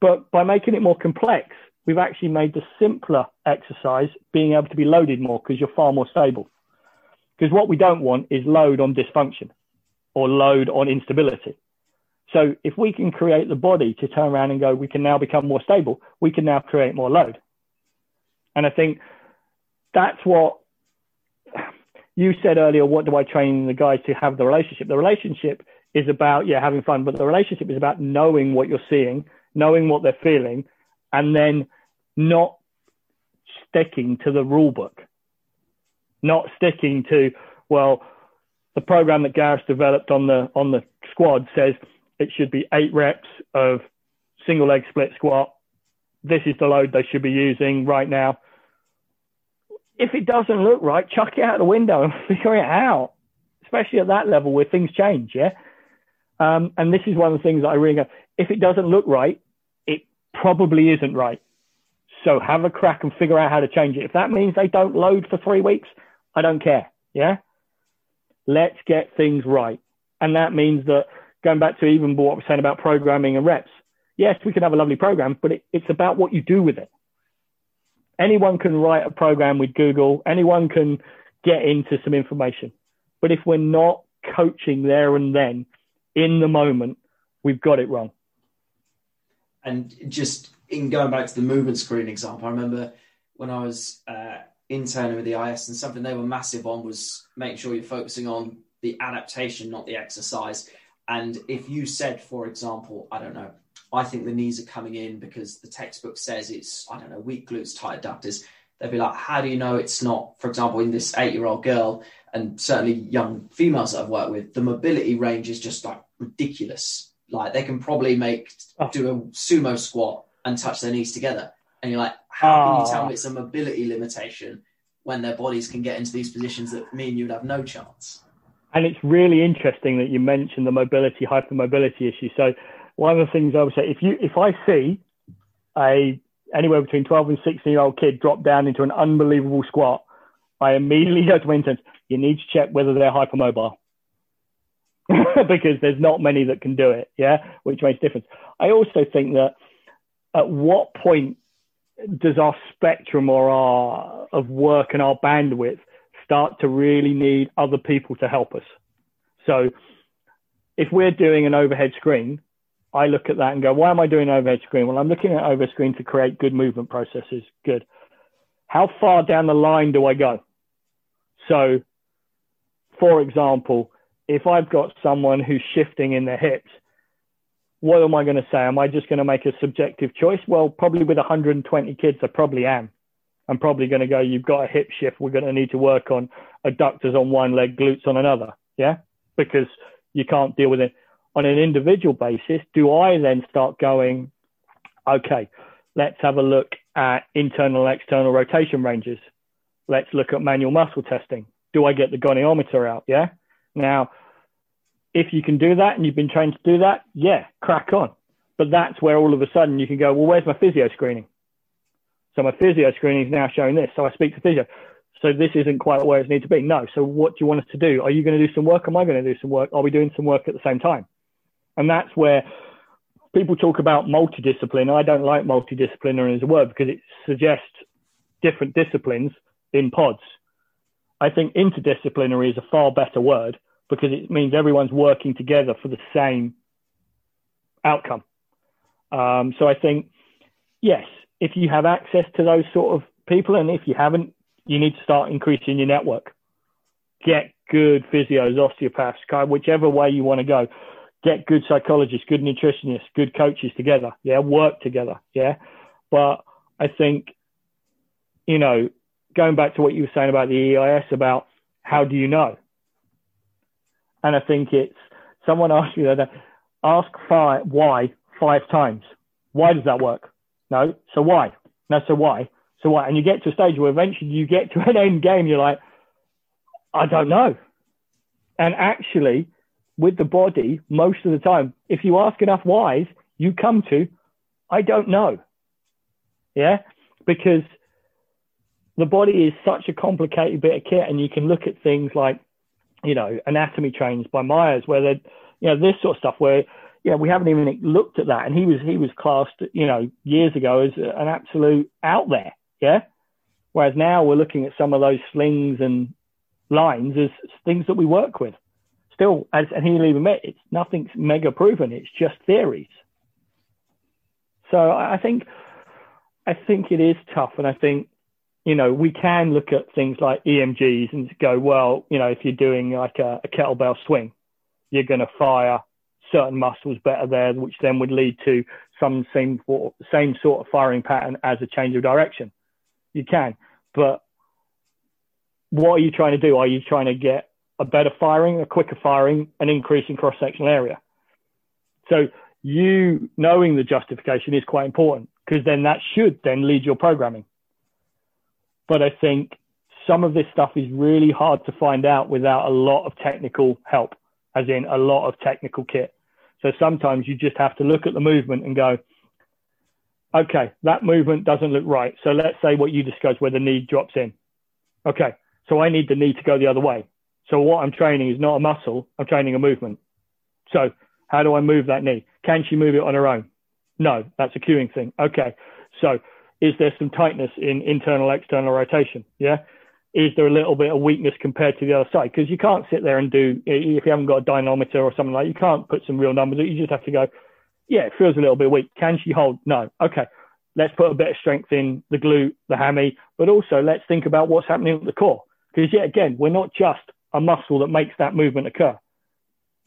But by making it more complex, we've actually made the simpler exercise being able to be loaded more because you're far more stable. Because what we don't want is load on dysfunction or load on instability. So if we can create the body to turn around and go, we can now become more stable, we can now create more load. And I think that's what you said earlier. What do I train the guys to have the relationship? The relationship is about, yeah, having fun, but the relationship is about knowing what you're seeing, knowing what they're feeling, and then not sticking to the rule book, not sticking to, well, the program that Gareth developed on the on the squad says it should be eight reps of single leg split squat. This is the load they should be using right now. If it doesn't look right, chuck it out the window and figure it out, especially at that level where things change. Yeah. Um, and this is one of the things that I really go, if it doesn't look right, it probably isn't right. So have a crack and figure out how to change it. If that means they don't load for three weeks, I don't care. Yeah. Let's get things right. And that means that going back to even what was saying about programming and reps, yes, we can have a lovely program, but it, it's about what you do with it. Anyone can write a program with Google, anyone can get into some information. But if we're not coaching there and then in the moment, we've got it wrong. And just in going back to the movement screen example, I remember when I was uh, interning with the EIS and something they were massive on was making sure you're focusing on the adaptation, not the exercise. And if you said, for example, I don't know, I think the knees are coming in because the textbook says it's, I don't know, weak glutes, tight adductors, they'd be like, how do you know it's not, for example, in this eight year old girl and certainly young females that I've worked with, the mobility range is just like ridiculous. Like they can probably make, oh. do a sumo squat and touch their knees together. And you're like, how can you tell me ah. it's a mobility limitation when their bodies can get into these positions that mean you'd have no chance? And it's really interesting that you mentioned the mobility, hypermobility issue. So one of the things I would say, if you, if I see a anywhere between 12 and 16 year old kid drop down into an unbelievable squat, I immediately go to my interns. You need to check whether they're hypermobile because there's not many that can do it. Yeah. Which makes a difference. I also think that at what point does our spectrum or our of work and our bandwidth start to really need other people to help us. So if we're doing an overhead screen, I look at that and go, why am I doing an overhead screen? Well, I'm looking at overhead screen to create good movement processes. Good. how far down the line do I go? So, for example, if I've got someone who's shifting in their hips, what am I going to say? Am I just going to make a subjective choice? Well, probably with 120 kids, I probably am. I'm probably going to go, you've got a hip shift. We're going to need to work on adductors on one leg, glutes on another. Yeah. Because you can't deal with it on an individual basis. Do I then start going, okay, let's have a look at internal and external rotation ranges. Let's look at manual muscle testing. Do I get the goniometer out? Yeah. Now, if you can do that and you've been trained to do that, yeah, crack on. But that's where all of a sudden you can go, well, where's my physio screening? So my physio screening is now showing this. So I speak to physio. So this isn't quite where it needs to be. No. So what do you want us to do? Are you going to do some work? Am I going to do some work? Are we doing some work at the same time? And that's where people talk about multidiscipline. I don't like multidisciplinary as a word because it suggests different disciplines in pods. I think interdisciplinary is a far better word because it means everyone's working together for the same outcome. Um, so I think, yes, if you have access to those sort of people, and if you haven't, you need to start increasing your network. Get good physios, osteopaths, whichever way you want to go. Get good psychologists, good nutritionists, good coaches together. Yeah, work together. Yeah, but I think, you know, going back to what you were saying about the EIS about how do you know? And I think it's someone asked you that ask five, why five times. Why does that work? No. So why? No. So why? So why? And you get to a stage where eventually you get to an end game. You're like, I don't know. And actually, with the body, most of the time, if you ask enough whys, you come to, I don't know. Yeah. Because the body is such a complicated bit of kit and you can look at things like you know, anatomy trains by Myers, where they're, you know, this sort of stuff where, know, we haven't even looked at that. And he was, he was classed, you know, years ago as an absolute out there. Yeah. Whereas now we're looking at some of those slings and lines as things that we work with. Still, as and he'll even admit, it's nothing's mega proven. It's just theories. So I think, I think it is tough. And I think you know, we can look at things like EMGs and go, well, you know, if you're doing like a, a kettlebell swing, you're going to fire certain muscles better there, which then would lead to some same same sort of firing pattern as a change of direction. You can, but what are you trying to do? Are you trying to get a better firing, a quicker firing, an increase in cross sectional area? So you knowing the justification is quite important because then that should then lead your programming but I think some of this stuff is really hard to find out without a lot of technical help, as in a lot of technical kit. So sometimes you just have to look at the movement and go, okay, that movement doesn't look right. So let's say what you discussed where the knee drops in. Okay, so I need the knee to go the other way. So what I'm training is not a muscle, I'm training a movement. So how do I move that knee? Can she move it on her own? No, that's a cueing thing. Okay, so is there some tightness in internal external rotation? Yeah. Is there a little bit of weakness compared to the other side? Because you can't sit there and do if you haven't got a dynamometer or something like you can't put some real numbers. You just have to go, yeah, it feels a little bit weak. Can she hold? No. Okay. Let's put a bit of strength in the glute, the hammy, but also let's think about what's happening at the core. Because yet again, we're not just a muscle that makes that movement occur.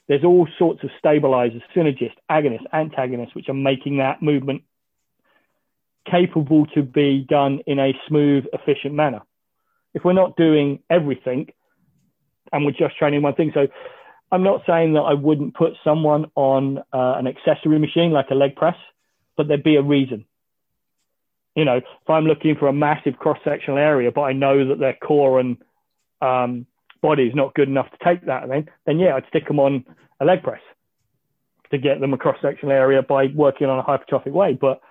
There's all sorts of stabilizers, synergists, agonists, antagonists, which are making that movement capable to be done in a smooth, efficient manner. If we're not doing everything and we're just training one thing, so I'm not saying that I wouldn't put someone on uh, an accessory machine like a leg press, but there'd be a reason. You know, if I'm looking for a massive cross sectional area, but I know that their core and um, body is not good enough to take that, then then yeah, I'd stick them on a leg press to get them a cross sectional area by working on a hypertrophic way. But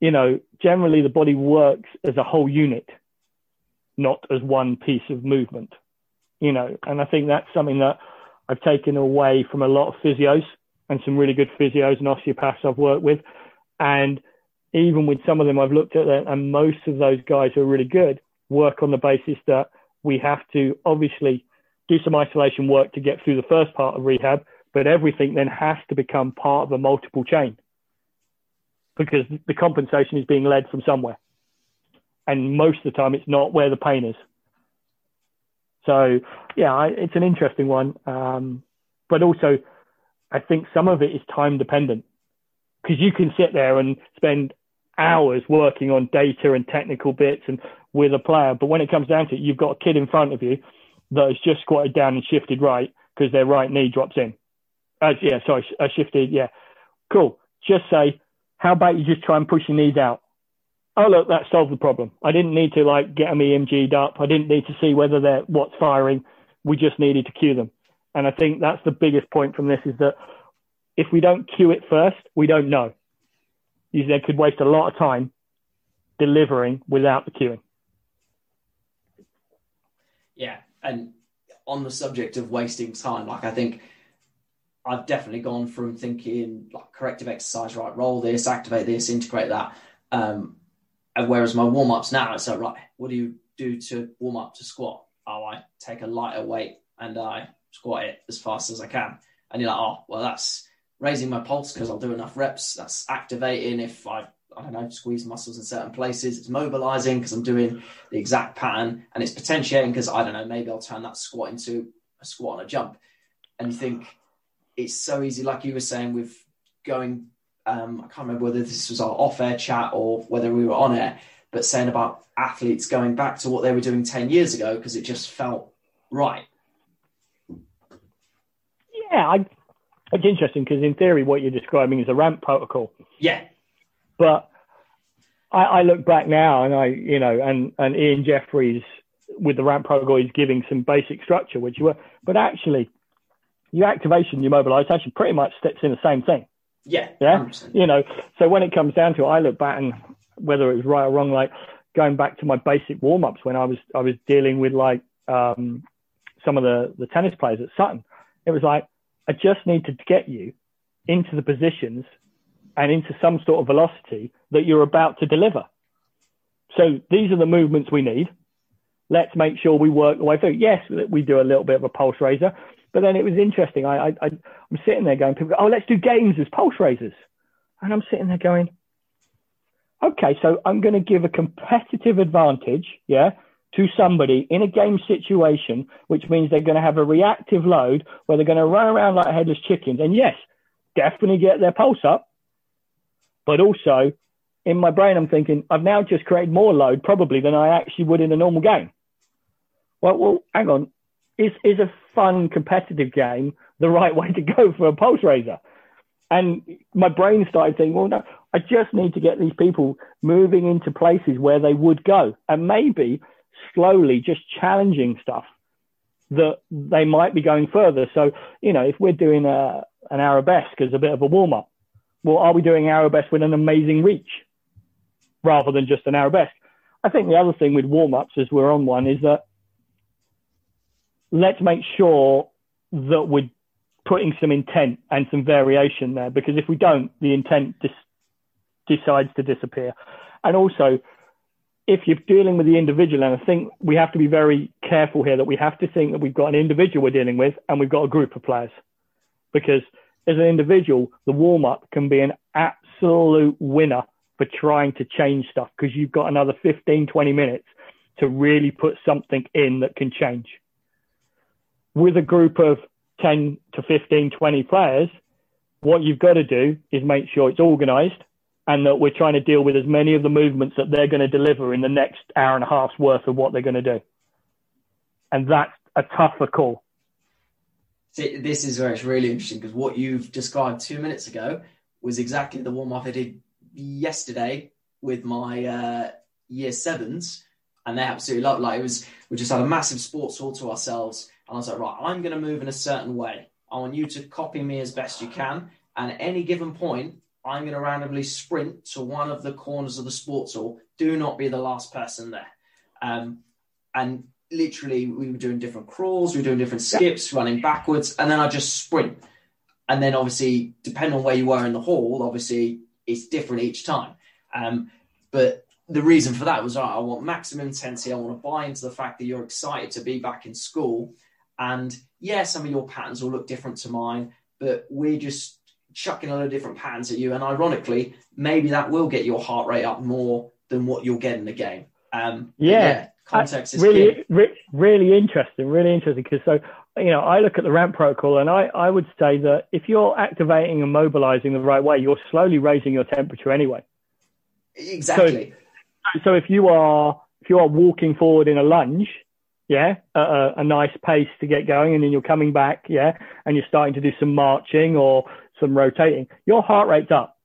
you know, generally the body works as a whole unit, not as one piece of movement, you know, and I think that's something that I've taken away from a lot of physios and some really good physios and osteopaths I've worked with. And even with some of them I've looked at, and most of those guys who are really good work on the basis that we have to obviously do some isolation work to get through the first part of rehab, but everything then has to become part of a multiple chain because the compensation is being led from somewhere. And most of the time it's not where the pain is. So yeah, I, it's an interesting one, um, but also I think some of it is time dependent because you can sit there and spend hours working on data and technical bits and with a player, but when it comes down to it, you've got a kid in front of you that has just squatted down and shifted right because their right knee drops in. Uh, yeah, sorry, I shifted. Yeah, cool. Just say, how about you just try and push your knees out? Oh look, that solved the problem. I didn't need to like get them EMG'd up. I didn't need to see whether they're what's firing. We just needed to cue them. And I think that's the biggest point from this is that if we don't cue it first, we don't know. You then could waste a lot of time delivering without the cueing. Yeah, and on the subject of wasting time, like I think I've definitely gone from thinking like corrective exercise, right, roll this, activate this, integrate that. Um, whereas my warm ups now, it's like, right, what do you do to warm up to squat? Oh, I take a lighter weight and I squat it as fast as I can. And you're like, oh, well, that's raising my pulse because I'll do enough reps. That's activating if I, I don't know, squeeze muscles in certain places. It's mobilizing because I'm doing the exact pattern and it's potentiating because I don't know, maybe I'll turn that squat into a squat and a jump. And you think it's so easy, like you were saying, with going, um, I can't remember whether this was our off air chat or whether we were on air, but saying about athletes going back to what they were doing 10 years ago because it just felt right yeah, I, it's interesting because in theory, what you're describing is a ramp protocol. Yeah. But I, I look back now and I, you know, and, and Ian Jeffreys with the ramp protocol is giving some basic structure, which you were, but actually your activation, your mobilization pretty much steps in the same thing. Yeah. Yeah. 100%. You know, so when it comes down to it, I look back and whether it was right or wrong, like going back to my basic warm ups when I was, I was dealing with like, um, some of the, the tennis players at Sutton, it was like, I just need to get you into the positions and into some sort of velocity that you're about to deliver. So these are the movements we need. Let's make sure we work the way through. Yes, we do a little bit of a pulse raiser, but then it was interesting. I, I, I am sitting there going, people go, oh, let's do games as pulse raisers, and I'm sitting there going, okay, so I'm going to give a competitive advantage, yeah, to somebody in a game situation, which means they're going to have a reactive load where they're going to run around like headless chickens. And yes, definitely get their pulse up. But also, in my brain, I'm thinking, I've now just created more load probably than I actually would in a normal game. Well, well hang on. Is, is a fun competitive game the right way to go for a pulse raiser? And my brain started thinking, well, no, I just need to get these people moving into places where they would go. And maybe slowly just challenging stuff that they might be going further. So, you know, if we're doing a, an arabesque as a bit of a warm up, well, are we doing arabesque with an amazing reach rather than just an arabesque? I think the other thing with warm ups as we're on one is that let's make sure that we're putting some intent and some variation there because if we don't, the intent dis- decides to disappear. And also, if you're dealing with the individual, and I think we have to be very careful here that we have to think that we've got an individual we're dealing with and we've got a group of players. Because as an individual, the warm up can be an absolute winner for trying to change stuff because you've got another 15, 20 minutes to really put something in that can change. With a group of 10 to 15, 20 players, what you've got to do is make sure it's organized and that we're trying to deal with as many of the movements that they're going to deliver in the next hour and a half's worth of what they're going to do. And that's a tougher call. See, this is where it's really interesting because what you've described two minutes ago was exactly the warm up I did yesterday with my uh, year sevens, and they absolutely loved. Like it was, we just had a massive sports hall to ourselves, I was like, right, I'm going to move in a certain way. I want you to copy me as best you can, and at any given point, I'm going to randomly sprint to one of the corners of the sports hall. Do not be the last person there. Um, and literally, we were doing different crawls, we were doing different skips, running backwards, and then I just sprint. And then, obviously, depending on where you were in the hall, obviously, it's different each time. Um, but the reason for that was right, I want maximum intensity. I want to buy into the fact that you're excited to be back in school. And yeah, some of your patterns will look different to mine, but we're just chucking a lot of different patterns at you. And ironically, maybe that will get your heart rate up more than what you'll get in the game. Um, yeah. yeah, context is really, re- really interesting, really interesting. Because so, you know, I look at the ramp protocol, and I, I would say that if you're activating and mobilizing the right way, you're slowly raising your temperature anyway. Exactly. So if you are if you are walking forward in a lunge, yeah, a, a nice pace to get going, and then you're coming back, yeah, and you're starting to do some marching or some rotating, your heart rate's up.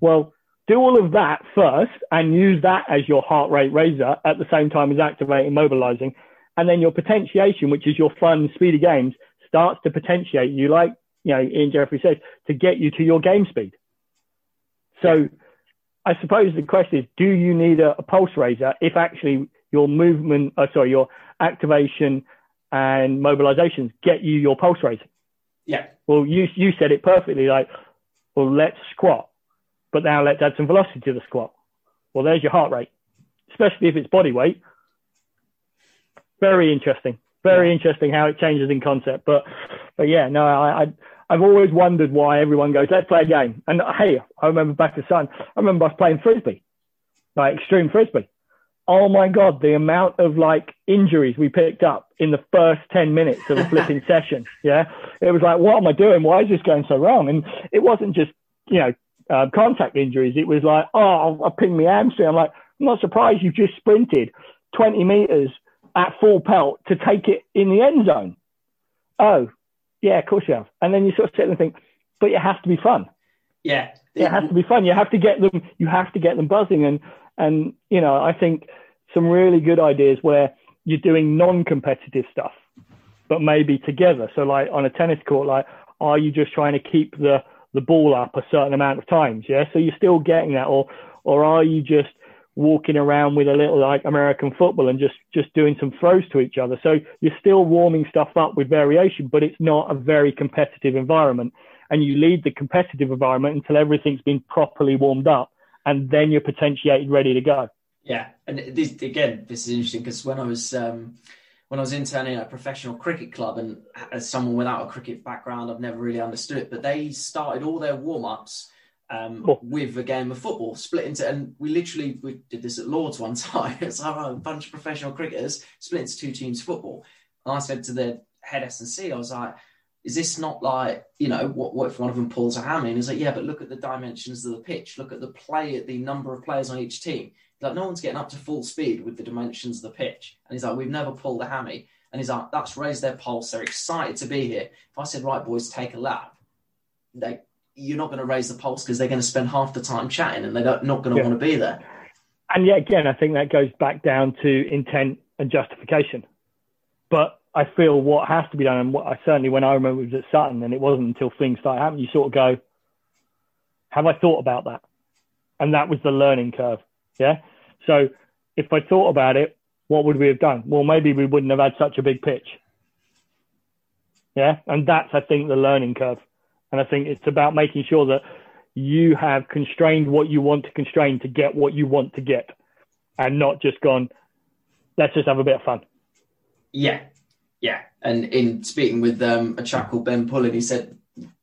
Well, do all of that first and use that as your heart rate raiser at the same time as activating, mobilizing. And then your potentiation, which is your fun, speedy games, starts to potentiate you, like you know, Ian Jeffrey says, to get you to your game speed. So I suppose the question is, do you need a, a pulse raiser if actually your movement, uh, sorry, your activation and mobilizations get you your pulse rate. Yeah. Well, you you said it perfectly. Like, well, let's squat, but now let's add some velocity to the squat. Well, there's your heart rate, especially if it's body weight. Very interesting. Very Yeah. interesting how it changes in concept. But but yeah, no, I, I I've always wondered why everyone goes, let's play a game. And hey, I remember back to Sun, I remember us playing frisbee, like extreme frisbee. Oh my god, the amount of like injuries we picked up in the first ten minutes of a flipping session. Yeah, it was like, what am I doing? Why is this going so wrong? And it wasn't just you know uh, contact injuries. It was like, oh, I pinged my hamstring. I'm like, I'm not surprised you just sprinted 20 meters at full pelt to take it in the end zone. Oh, yeah, of course you have. And then you sort of sit and think, but it has to be fun. Yeah. It has to be fun. You have to get them. You have to get them buzzing. And and you know, I think some really good ideas where you're doing non-competitive stuff, but maybe together. So like on a tennis court, like are you just trying to keep the the ball up a certain amount of times? Yeah. So you're still getting that, or or are you just walking around with a little like American football and just just doing some throws to each other. So you're still warming stuff up with variation, but it's not a very competitive environment. And you lead the competitive environment until everything's been properly warmed up, and then you're potentiated, ready to go. Yeah, and this again, this is interesting because when I was um, when I was interning at a professional cricket club, and as someone without a cricket background, I've never really understood it. But they started all their warm ups um, Cool. with a game of football, split into, and we literally we did this at Lords one time. It's like a bunch of professional cricketers split into two teams of football. And I said to the head S and C, I was like, "Is this not like you know what? What if one of them pulls a hammy?" And he's like, "Yeah, but look at the dimensions of the pitch. Look at the play, at the number of players on each team. Like no one's getting up to full speed with the dimensions of the pitch." And he's like, "We've never pulled a hammy." And he's like, "That's raised their pulse. They're excited to be here." If I said, "Right, boys, take a lap," they you're not going to raise the pulse because they're going to spend half the time chatting and they're not going to Yeah. want to be there. And yet again, I think that goes back down to intent and justification. But I feel what has to be done, and what I certainly when I remember it was at Sutton, and it wasn't until things started happening, you sort of go, "Have I thought about that?" And that was the learning curve. Yeah. So if I thought about it, what would we have done? Well, maybe we wouldn't have had such a big pitch. Yeah. And that's, I think, the learning curve. And I think it's about making sure that you have constrained what you want to constrain to get what you want to get and not just gone, let's just have a bit of fun. Yeah, yeah. And in speaking with um, a chap called Ben Pullen, he said,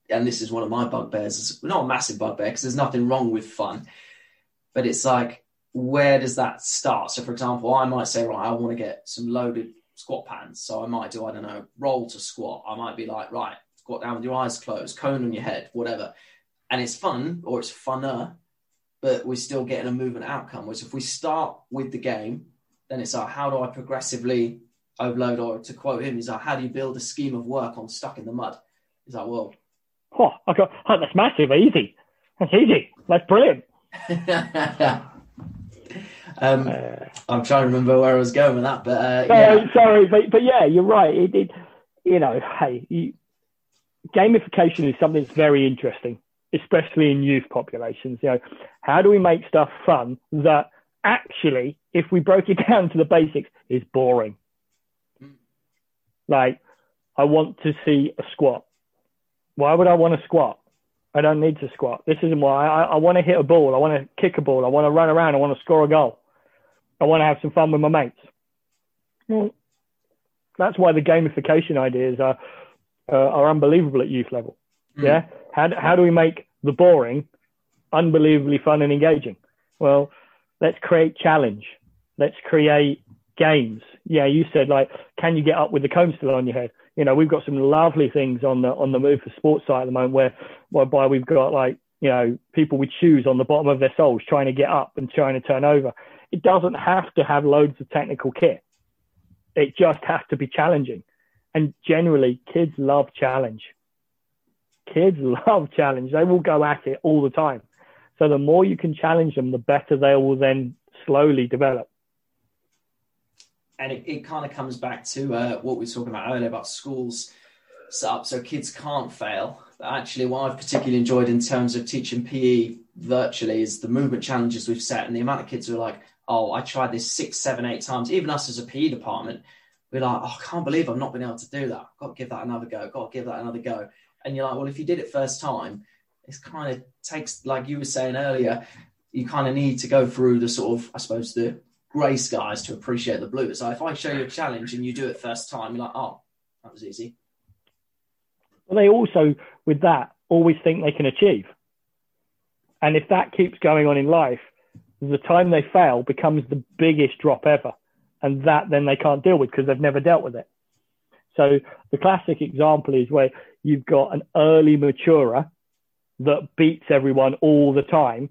and this is one of my bugbears, not a massive bugbear because there's nothing wrong with fun, but it's like, where does that start? So, for example, I might say, right, I want to get some loaded squat pants. So I might do, I don't know, roll to squat. I might be like, right, squat down with your eyes closed, cone on your head, whatever. And it's fun or it's funner, but we're still getting a movement outcome. Whereas if we start with the game, then it's like, how do I progressively overload? Or to quote him, he's like, how do you build a scheme of work on stuck in the mud? He's like, well, Oh, I oh, that's massive, easy. That's easy. That's brilliant. um, Uh, I'm trying to remember where I was going with that, but uh, sorry, yeah, sorry, but but yeah, you're right. It, it you know, hey, you, gamification is something that's very interesting, especially in youth populations. You know, how do we make stuff fun that actually, if we broke it down to the basics, is boring? Like, I want to see a squat. Why would I want to squat? I don't need to squat. This isn't why I, I want to hit a ball. I want to kick a ball. I want to run around. I want to score a goal. I want to have some fun with my mates. Well, that's why the gamification ideas are uh, are unbelievable at youth level. Mm. Yeah. How, how do we make the boring unbelievably fun and engaging? Well, let's create challenge. Let's create games. Yeah, you said like, can you get up with the comb still on your head? You know, we've got some lovely things on the on the move for sports site at the moment where whereby we've got like you know people with shoes on the bottom of their soles trying to get up and trying to turn over. It doesn't have to have loads of technical kit. It just has to be challenging. And generally, kids love challenge. Kids love challenge. They will go at it all the time. So the more you can challenge them, the better they will then slowly develop. And it, it kind of comes back to uh, what we were talking about earlier about schools set up so kids can't fail. But actually, what I've particularly enjoyed in terms of teaching PE virtually is the movement challenges we've set and the amount of kids who are like, oh, I tried this six, seven, eight times. Even us as a PE department, we're like, oh, I can't believe I've not been able to do that. I've got to give that another go. I've got to give that another go. And you're like, well, if you did it first time, it's kind of takes, like you were saying earlier, you kind of need to go through the sort of, I suppose, the grey skies to appreciate the blue. So if I show you a challenge and you do it first time, you're like, oh, that was easy. Well, they also, with that, always think they can achieve. And if that keeps going on in life, the time they fail becomes the biggest drop ever. And that then they can't deal with because they've never dealt with it. So the classic example is where you've got an early maturer that beats everyone all the time,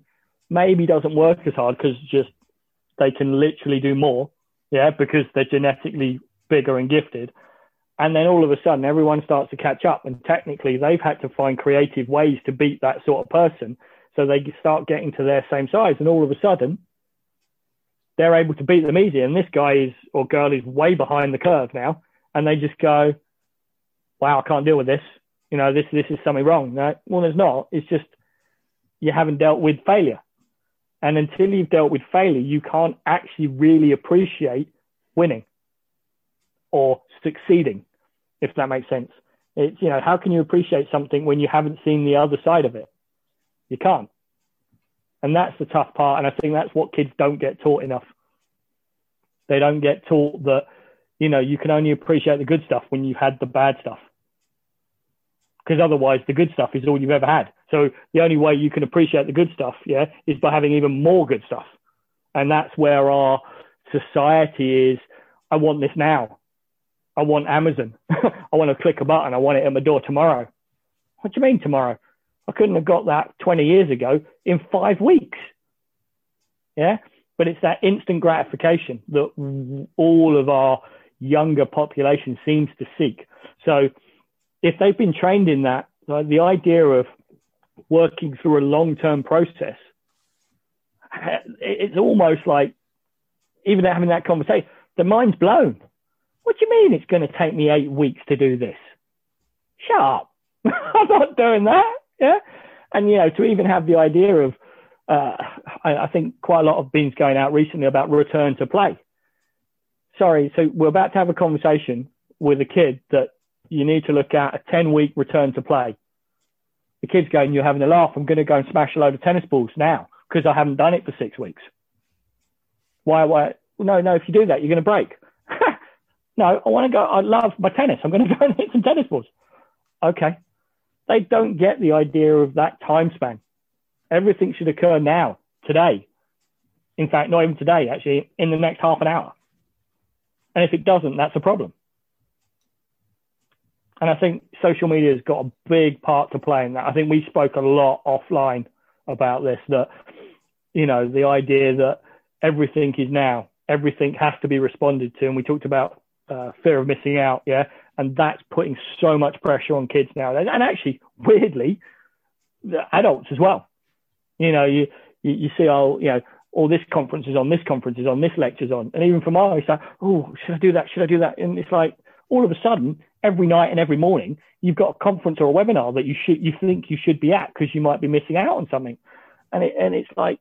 maybe doesn't work as hard because just they can literally do more, yeah, because they're genetically bigger and gifted. And then all of a sudden, everyone starts to catch up, and technically, they've had to find creative ways to beat that sort of person. So they start getting to their same size, and all of a sudden, they're able to beat them easy. And this guy is or girl is way behind the curve now, and they just go, "Wow, I can't deal with this. You know, this this is something wrong." No, well, there's not. It's just you haven't dealt with failure. And until you've dealt with failure, you can't actually really appreciate winning or succeeding, if that makes sense. It's, you know, how can you appreciate something when you haven't seen the other side of it? You can't. And that's the tough part. And I think that's what kids don't get taught enough. They don't get taught that, you know, you can only appreciate the good stuff when you've had the bad stuff. Because otherwise, the good stuff is all you've ever had. So the only way you can appreciate the good stuff, yeah, is by having even more good stuff. And that's where our society is. I want this now. I want Amazon. I want to click a button. I want it at my door tomorrow. What do you mean tomorrow? I couldn't have got that 20 years ago in five weeks. Yeah. But it's that instant gratification that all of our younger population seems to seek. So if they've been trained in that, like the idea of working through a long term process, it's almost like even having that conversation, the mind's blown. What do you mean it's going to take me eight weeks to do this? Shut up. I'm not doing that. Yeah. And, you know, to even have the idea of, uh, I, I, think quite a lot of been going out recently about return to play. Sorry. So we're about to have a conversation with a kid that you need to look at a 10 week return to play the kid's going, you're having a laugh. I'm going to go and smash a load of tennis balls now because I haven't done it for six weeks. Why? Why? No, no. If you do that, you're going to break. no, I want to go. I love my tennis. I'm going to go and hit some tennis balls. Okay. They don't get the idea of that time span. Everything should occur now, today. In fact, not even today, actually, in the next half an hour. And if it doesn't, that's a problem. And I think social media has got a big part to play in that. I think we spoke a lot offline about this that, you know, the idea that everything is now, everything has to be responded to. And we talked about uh, fear of missing out. Yeah. And that's putting so much pressure on kids now. And actually, weirdly, the adults as well. You know, you, you, you see, all, you know, all this conference is on, this conference is on, this lecture's on. And even from our, like, oh, should I do that? Should I do that? And it's like, all of a sudden, every night and every morning, you've got a conference or a webinar that you should you think you should be at because you might be missing out on something, and it, and it's like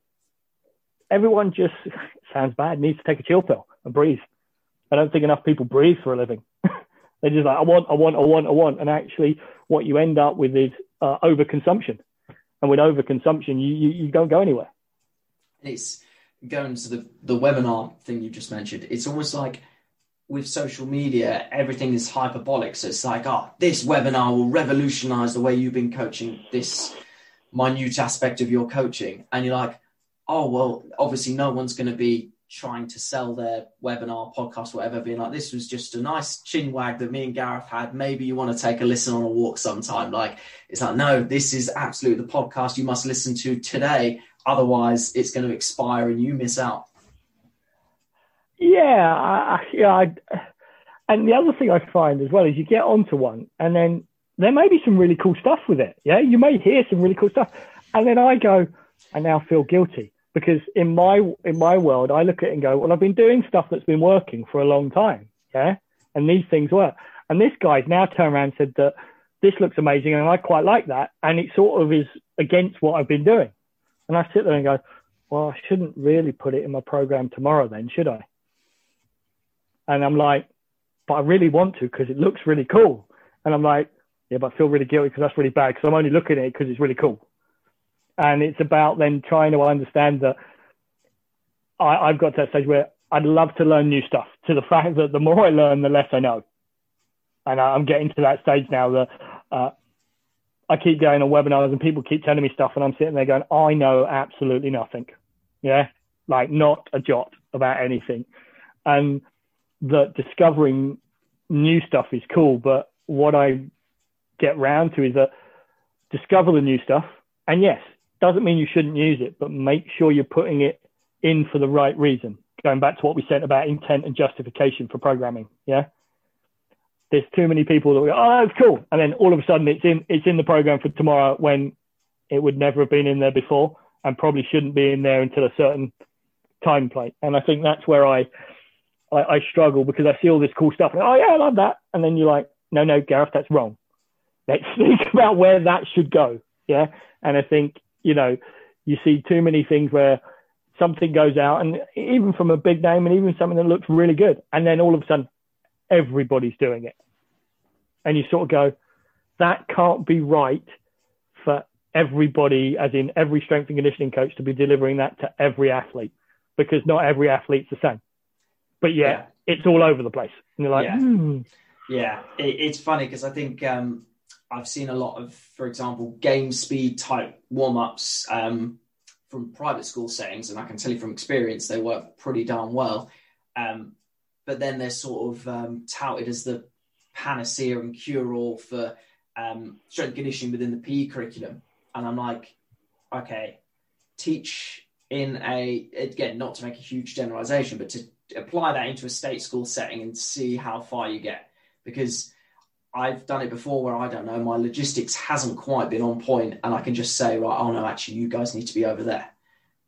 everyone just sounds bad needs to take a chill pill and breathe. I don't think enough people breathe for a living. They're just like I want, I want, I want, I want, and actually, what you end up with is uh, overconsumption, and with overconsumption, you, you you don't go anywhere. It's going to the the webinar thing you just mentioned. It's almost like with social media, everything is hyperbolic. So it's like, oh, this webinar will revolutionize the way you've been coaching this minute aspect of your coaching. And you're like, oh, well, obviously no one's going to be trying to sell their webinar, podcast, whatever, being like, this was just a nice chin wag that me and Gareth had. Maybe you want to take a listen on a walk sometime. Like, it's like, no, this is absolutely the podcast you must listen to today. Otherwise, it's going to expire and you miss out. Yeah, I, yeah. I, and the other thing I find as well is you get onto one, and then there may be some really cool stuff with it. Yeah, you may hear some really cool stuff, and then I go, I now feel guilty because in my in my world, I look at it and go, well, I've been doing stuff that's been working for a long time. Yeah, and these things work. And this guy's now turned around and said that this looks amazing, and I quite like that, and it sort of is against what I've been doing. And I sit there and go, well, I shouldn't really put it in my program tomorrow, then, should I? And I'm like, but I really want to because it looks really cool. And I'm like, yeah, but I feel really guilty because that's really bad because I'm only looking at it because it's really cool. And it's about then trying to understand that I, have got to that stage where I'd love to learn new stuff to the fact that the more I learn, the less I know. And I'm getting to that stage now that uh, I keep going on webinars and people keep telling me stuff and I'm sitting there going, I know absolutely nothing. Yeah. Like not a jot about anything. And that discovering new stuff is cool, but what I get round to is that discover the new stuff. And yes, doesn't mean you shouldn't use it, but make sure you're putting it in for the right reason. Going back to what we said about intent and justification for programming. Yeah. There's too many people that go, oh, that's cool. And then all of a sudden it's in, it's in the program for tomorrow when it would never have been in there before and probably shouldn't be in there until a certain time plate. And I think that's where I, I, I struggle because I see all this cool stuff. And, oh yeah, I love that. And then you're like, no, no, Gareth, that's wrong. Let's think about where that should go. Yeah. And I think, you know, you see too many things where something goes out and even from a big name and even something that looks really good. And then all of a sudden everybody's doing it. And you sort of go, that can't be right for everybody, as in every strength and conditioning coach to be delivering that to every athlete because not every athlete's the same but yeah, yeah. it's all over the place. And you're like, yeah, hmm. yeah. It, it's funny because I think um, I've seen a lot of, for example, game speed type warm ups um, from private school settings, and I can tell you from experience they work pretty darn well. Um, but then they're sort of um, touted as the panacea and cure all for um, strength conditioning within the PE curriculum, and I'm like, okay, teach in a again not to make a huge generalization, but to apply that into a state school setting and see how far you get. Because I've done it before where I don't know, my logistics hasn't quite been on point, and I can just say, right, oh no, actually, you guys need to be over there.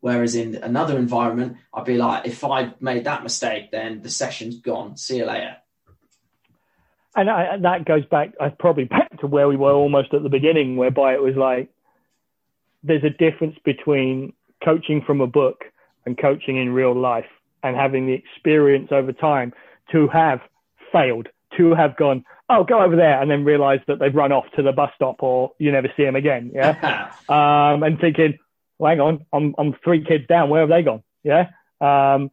Whereas in another environment, I'd be like, if I made that mistake, then the session's gone. See you later. And I, that goes back, I probably back to where we were almost at the beginning, whereby it was like, there's a difference between coaching from a book and coaching in real life and having the experience over time to have failed, to have gone, oh, go over there, and then realize that they've run off to the bus stop or you never see them again. Yeah. um, and thinking, well, hang on, I'm, I'm three kids down. Where have they gone? Yeah. Um,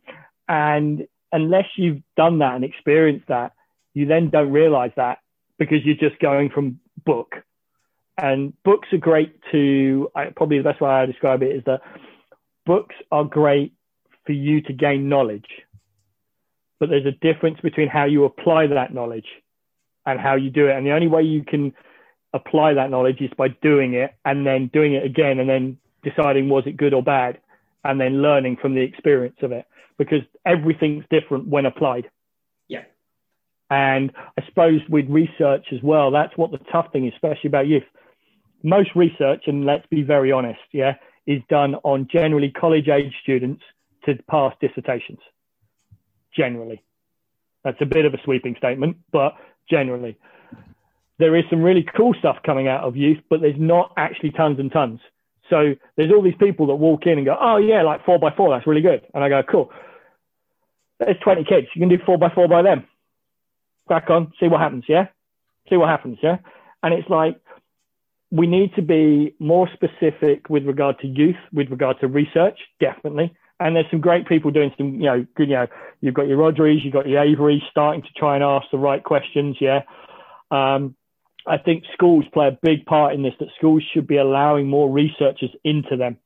and unless you've done that and experienced that, you then don't realize that because you're just going from book. And books are great to, probably the best way I describe it is that books are great for you to gain knowledge. But there's a difference between how you apply that knowledge and how you do it. And the only way you can apply that knowledge is by doing it and then doing it again and then deciding was it good or bad and then learning from the experience of it because everything's different when applied. Yeah. And I suppose with research as well, that's what the tough thing is, especially about youth. Most research, and let's be very honest, yeah, is done on generally college age students to pass dissertations. Generally, that's a bit of a sweeping statement, but generally, there is some really cool stuff coming out of youth, but there's not actually tons and tons. So there's all these people that walk in and go, oh yeah, like four by four, that's really good. And I go, cool. There's 20 kids. You can do four by four by them. Crack on, see what happens. Yeah. See what happens. Yeah. And it's like, we need to be more specific with regard to youth, with regard to research, definitely. And there's some great people doing some, you know, good, you know, you've got your Rhodris, you've got your Avery starting to try and ask the right questions. Yeah. Um, I think schools play a big part in this, that schools should be allowing more researchers into them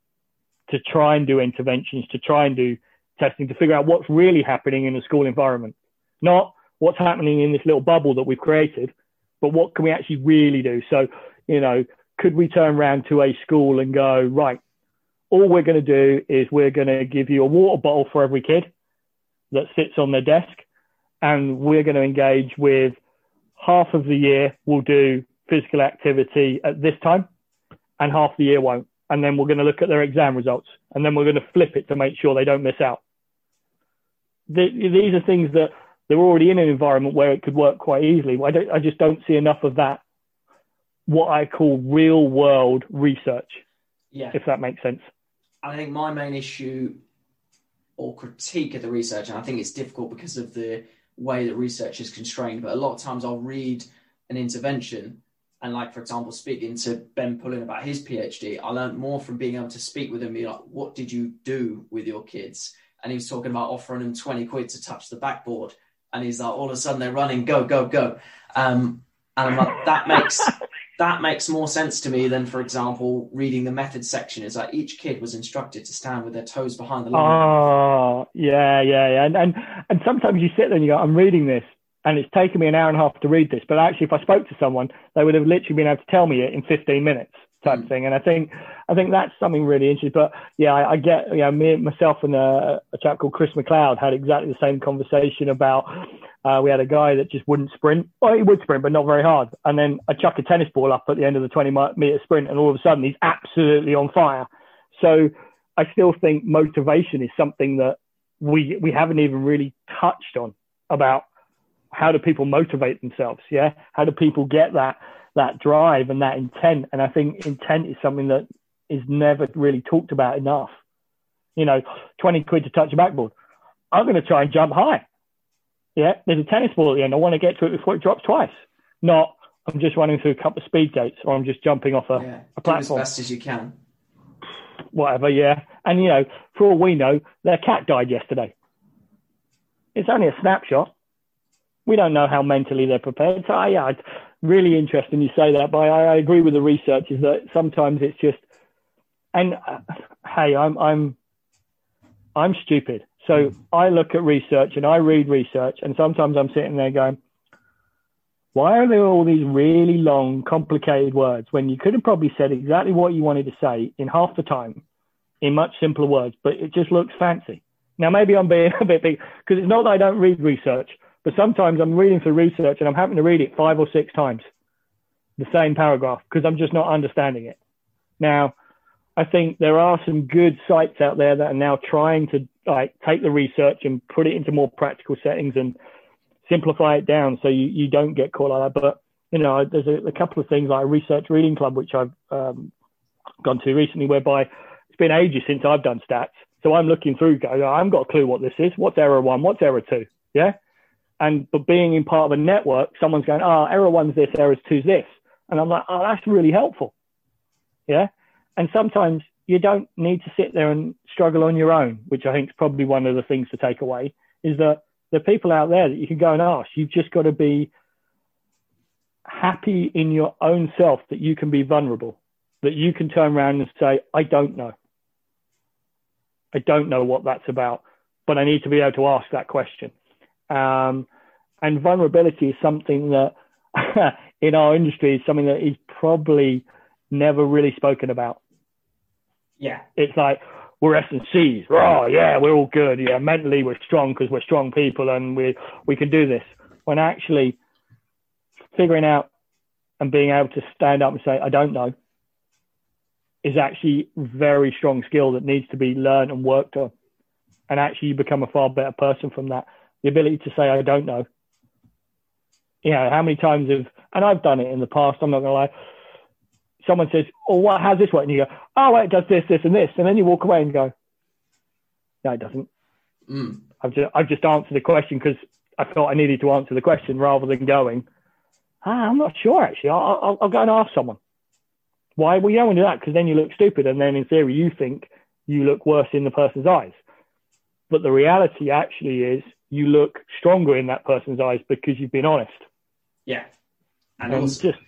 to try and do interventions, to try and do testing to figure out what's really happening in the school environment, not what's happening in this little bubble that we've created, but what can we actually really do? So, you know, could we turn around to a school and go, right, all we're going to do is we're going to give you a water bottle for every kid that sits on their desk, and we're going to engage with half of the year we'll do physical activity at this time, and half the year won't. And then we're going to look at their exam results, and then we're going to flip it to make sure they don't miss out. The, these are things that they're already in an environment where it could work quite easily. I, don't, I just don't see enough of that, what I call real world research. Yeah. If that makes sense. I think my main issue or critique of the research, and I think it's difficult because of the way that research is constrained, but a lot of times I'll read an intervention and like for example speaking to ben pullen about his phd i learned more from being able to speak with him be like what did you do with your kids? And he was talking about offering them 20 quid to touch the backboard. And he's like all of a sudden they're running go go go. Um, and i'm like that makes that makes more sense to me than for example reading the method section is like each kid was instructed to stand with their toes behind the line oh yeah yeah yeah and and, and sometimes you sit there and you go i'm reading this and it's taken me an hour and a half to read this. But actually, if I spoke to someone, they would have literally been able to tell me it in 15 minutes, type mm. thing. And I think, I think that's something really interesting. But yeah, I, I get, you know, me, myself, and a, a, chap called Chris McLeod had exactly the same conversation about. Uh, we had a guy that just wouldn't sprint. Well, he would sprint, but not very hard. And then I chuck a tennis ball up at the end of the 20 meter sprint, and all of a sudden he's absolutely on fire. So I still think motivation is something that we we haven't even really touched on about how do people motivate themselves? Yeah. How do people get that, that drive and that intent? And I think intent is something that is never really talked about enough. You know, 20 quid to touch a backboard. I'm going to try and jump high. Yeah. There's a tennis ball at the end. I want to get to it before it drops twice. Not, I'm just running through a couple of speed gates or I'm just jumping off a, yeah, a platform. as fast as you can. Whatever. Yeah. And, you know, for all we know, their cat died yesterday. It's only a snapshot we don't know how mentally they're prepared. So, yeah, it's really interesting you say that. But I, I agree with the research is that sometimes it's just, and uh, hey, I'm I'm I'm stupid. So hmm. I look at research and I read research, and sometimes I'm sitting there going, why are there all these really long, complicated words when you could have probably said exactly what you wanted to say in half the time in much simpler words, but it just looks fancy. Now, maybe I'm being a bit big because it's not that I don't read research. But sometimes I'm reading through research and I'm having to read it five or six times, the same paragraph, because I'm just not understanding it. Now, I think there are some good sites out there that are now trying to like take the research and put it into more practical settings and simplify it down so you, you don't get caught like that. But you know, there's a, a couple of things like a research reading club which I've um, gone to recently, whereby it's been ages since I've done stats. So I'm looking through, going, I haven't got a clue what this is. What's error one? What's error two? Yeah. And but being in part of a network, someone's going, oh, error one's this, error two's this. And I'm like, oh, that's really helpful. Yeah. And sometimes you don't need to sit there and struggle on your own, which I think is probably one of the things to take away is that are people out there that you can go and ask. You've just got to be happy in your own self that you can be vulnerable, that you can turn around and say, I don't know. I don't know what that's about, but I need to be able to ask that question. Um, and vulnerability is something that in our industry is something that is probably never really spoken about. Yeah. It's like, we're S and C's. Oh yeah, we're all good. Yeah, mentally we're strong because we're strong people and we we can do this. When actually figuring out and being able to stand up and say I don't know is actually very strong skill that needs to be learned and worked on. And actually you become a far better person from that the ability to say I don't know. You know, how many times have and I've done it in the past, I'm not gonna lie. Someone says, Oh, what how's this work? And you go, Oh well, it does this, this and this and then you walk away and go, No, it doesn't. Mm. I've just I've just answered the question because I felt I needed to answer the question rather than going, ah, I'm not sure actually. I'll, I'll, I'll go and ask someone. Why? Well, you don't want to do that because then you look stupid, and then in theory you think you look worse in the person's eyes. But the reality actually is you look stronger in that person's eyes because you've been honest. Yeah. And, and also, just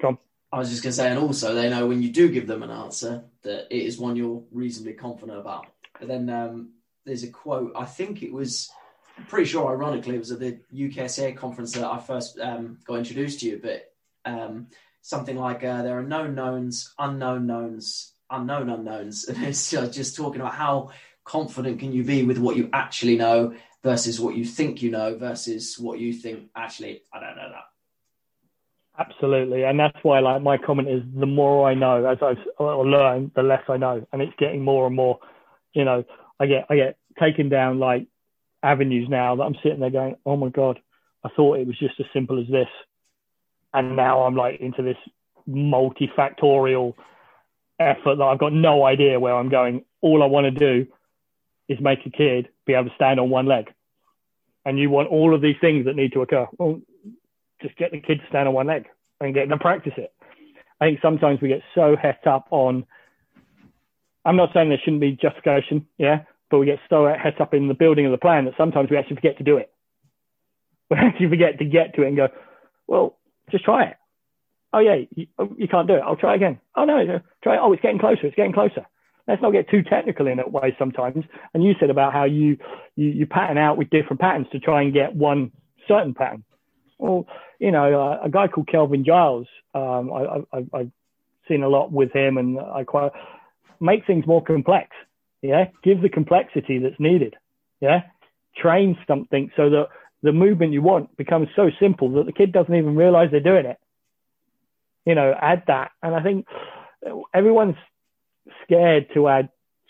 come. I was just going to say, and also they know when you do give them an answer that it is one you're reasonably confident about. But then um, there's a quote. I think it was pretty sure, ironically, it was at the UKSCA conference that I first um, got introduced to you. But um, something like uh, there are known knowns, unknown knowns, unknown unknowns, and it's just talking about how confident can you be with what you actually know versus what you think you know versus what you think actually I don't know that. Absolutely, and that's why like my comment is the more I know, as I've learned, the less I know, and it's getting more and more. You know, I get I get taken down like avenues now that I'm sitting there going, oh my god, I thought it was just as simple as this, and now I'm like into this multifactorial effort that I've got no idea where I'm going. All I want to do is make a kid be able to stand on one leg, and you want all of these things that need to occur. Well, just get the kid to stand on one leg and get them to practice it. I think sometimes we get so het up on. I'm not saying there shouldn't be justification, yeah, but we get so het up in the building of the plan that sometimes we actually forget to do it. We actually forget to get to it and go, well, just try it. Oh yeah, you, oh, you can't do it. I'll try again. Oh no, try it. Oh, it's getting closer. It's getting closer. Let's not get too technical in that way sometimes. And you said about how you, you, you pattern out with different patterns to try and get one certain pattern. Well, you know, uh, a guy called Kelvin Giles, um, I, I've seen a lot with him and I quite make things more complex. Yeah. Give the complexity that's needed. Yeah. Train something so that the movement you want becomes so simple that the kid doesn't even realize they're doing it. You know, add that. And I think everyone's scared to add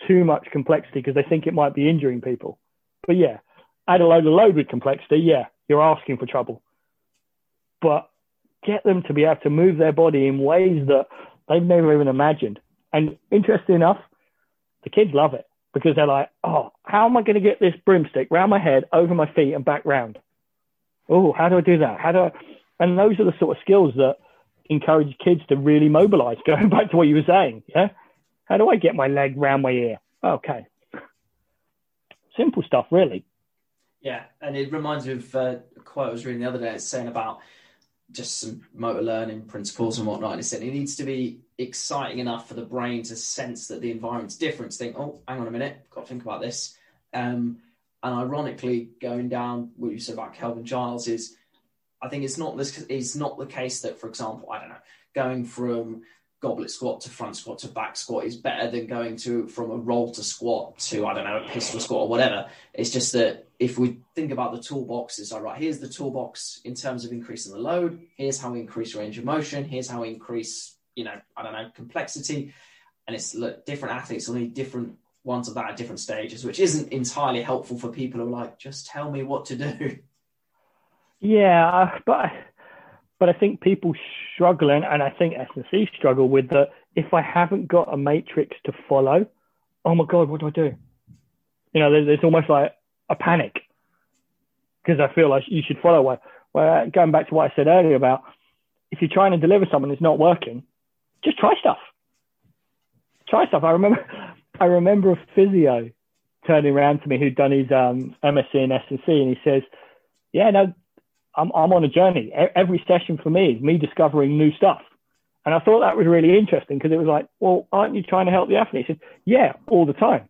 too much complexity because they think it might be injuring people. But yeah, add a load of load with complexity. Yeah, you're asking for trouble. But get them to be able to move their body in ways that they've never even imagined. And interesting enough, the kids love it because they're like, oh, how am I going to get this broomstick round my head, over my feet, and back round? Oh, how do I do that? How do I? And those are the sort of skills that encourage kids to really mobilize. Going back to what you were saying, yeah. How do I get my leg round my ear? Okay. Simple stuff, really. Yeah, and it reminds me of uh, a quote I was reading the other day. It's saying about just some motor learning principles and whatnot. And it needs to be exciting enough for the brain to sense that the environment's different. Think, oh, hang on a minute, got to think about this. Um, and ironically, going down what you said about Kelvin Giles is, I think it's not this. It's not the case that, for example, I don't know, going from goblet squat to front squat to back squat is better than going to from a roll to squat to I don't know a pistol squat or whatever. It's just that if we think about the toolboxes, all right, here's the toolbox in terms of increasing the load. Here's how we increase range of motion. Here's how we increase, you know, I don't know, complexity. And it's look, different athletes will need different ones of that at different stages, which isn't entirely helpful for people who are like, just tell me what to do. Yeah, uh, but but I think people struggle, and, I think S&C struggle with that. If I haven't got a matrix to follow, oh my god, what do I do? You know, there's, there's almost like a panic because I feel like you should follow one. Well, going back to what I said earlier about if you're trying to deliver something that's not working, just try stuff. Try stuff. I remember, I remember a physio turning around to me who'd done his um, MSc in S&C, and he says, "Yeah, no, I'm, I'm on a journey. Every session for me is me discovering new stuff. And I thought that was really interesting because it was like, well, aren't you trying to help the athlete? He said, yeah, all the time.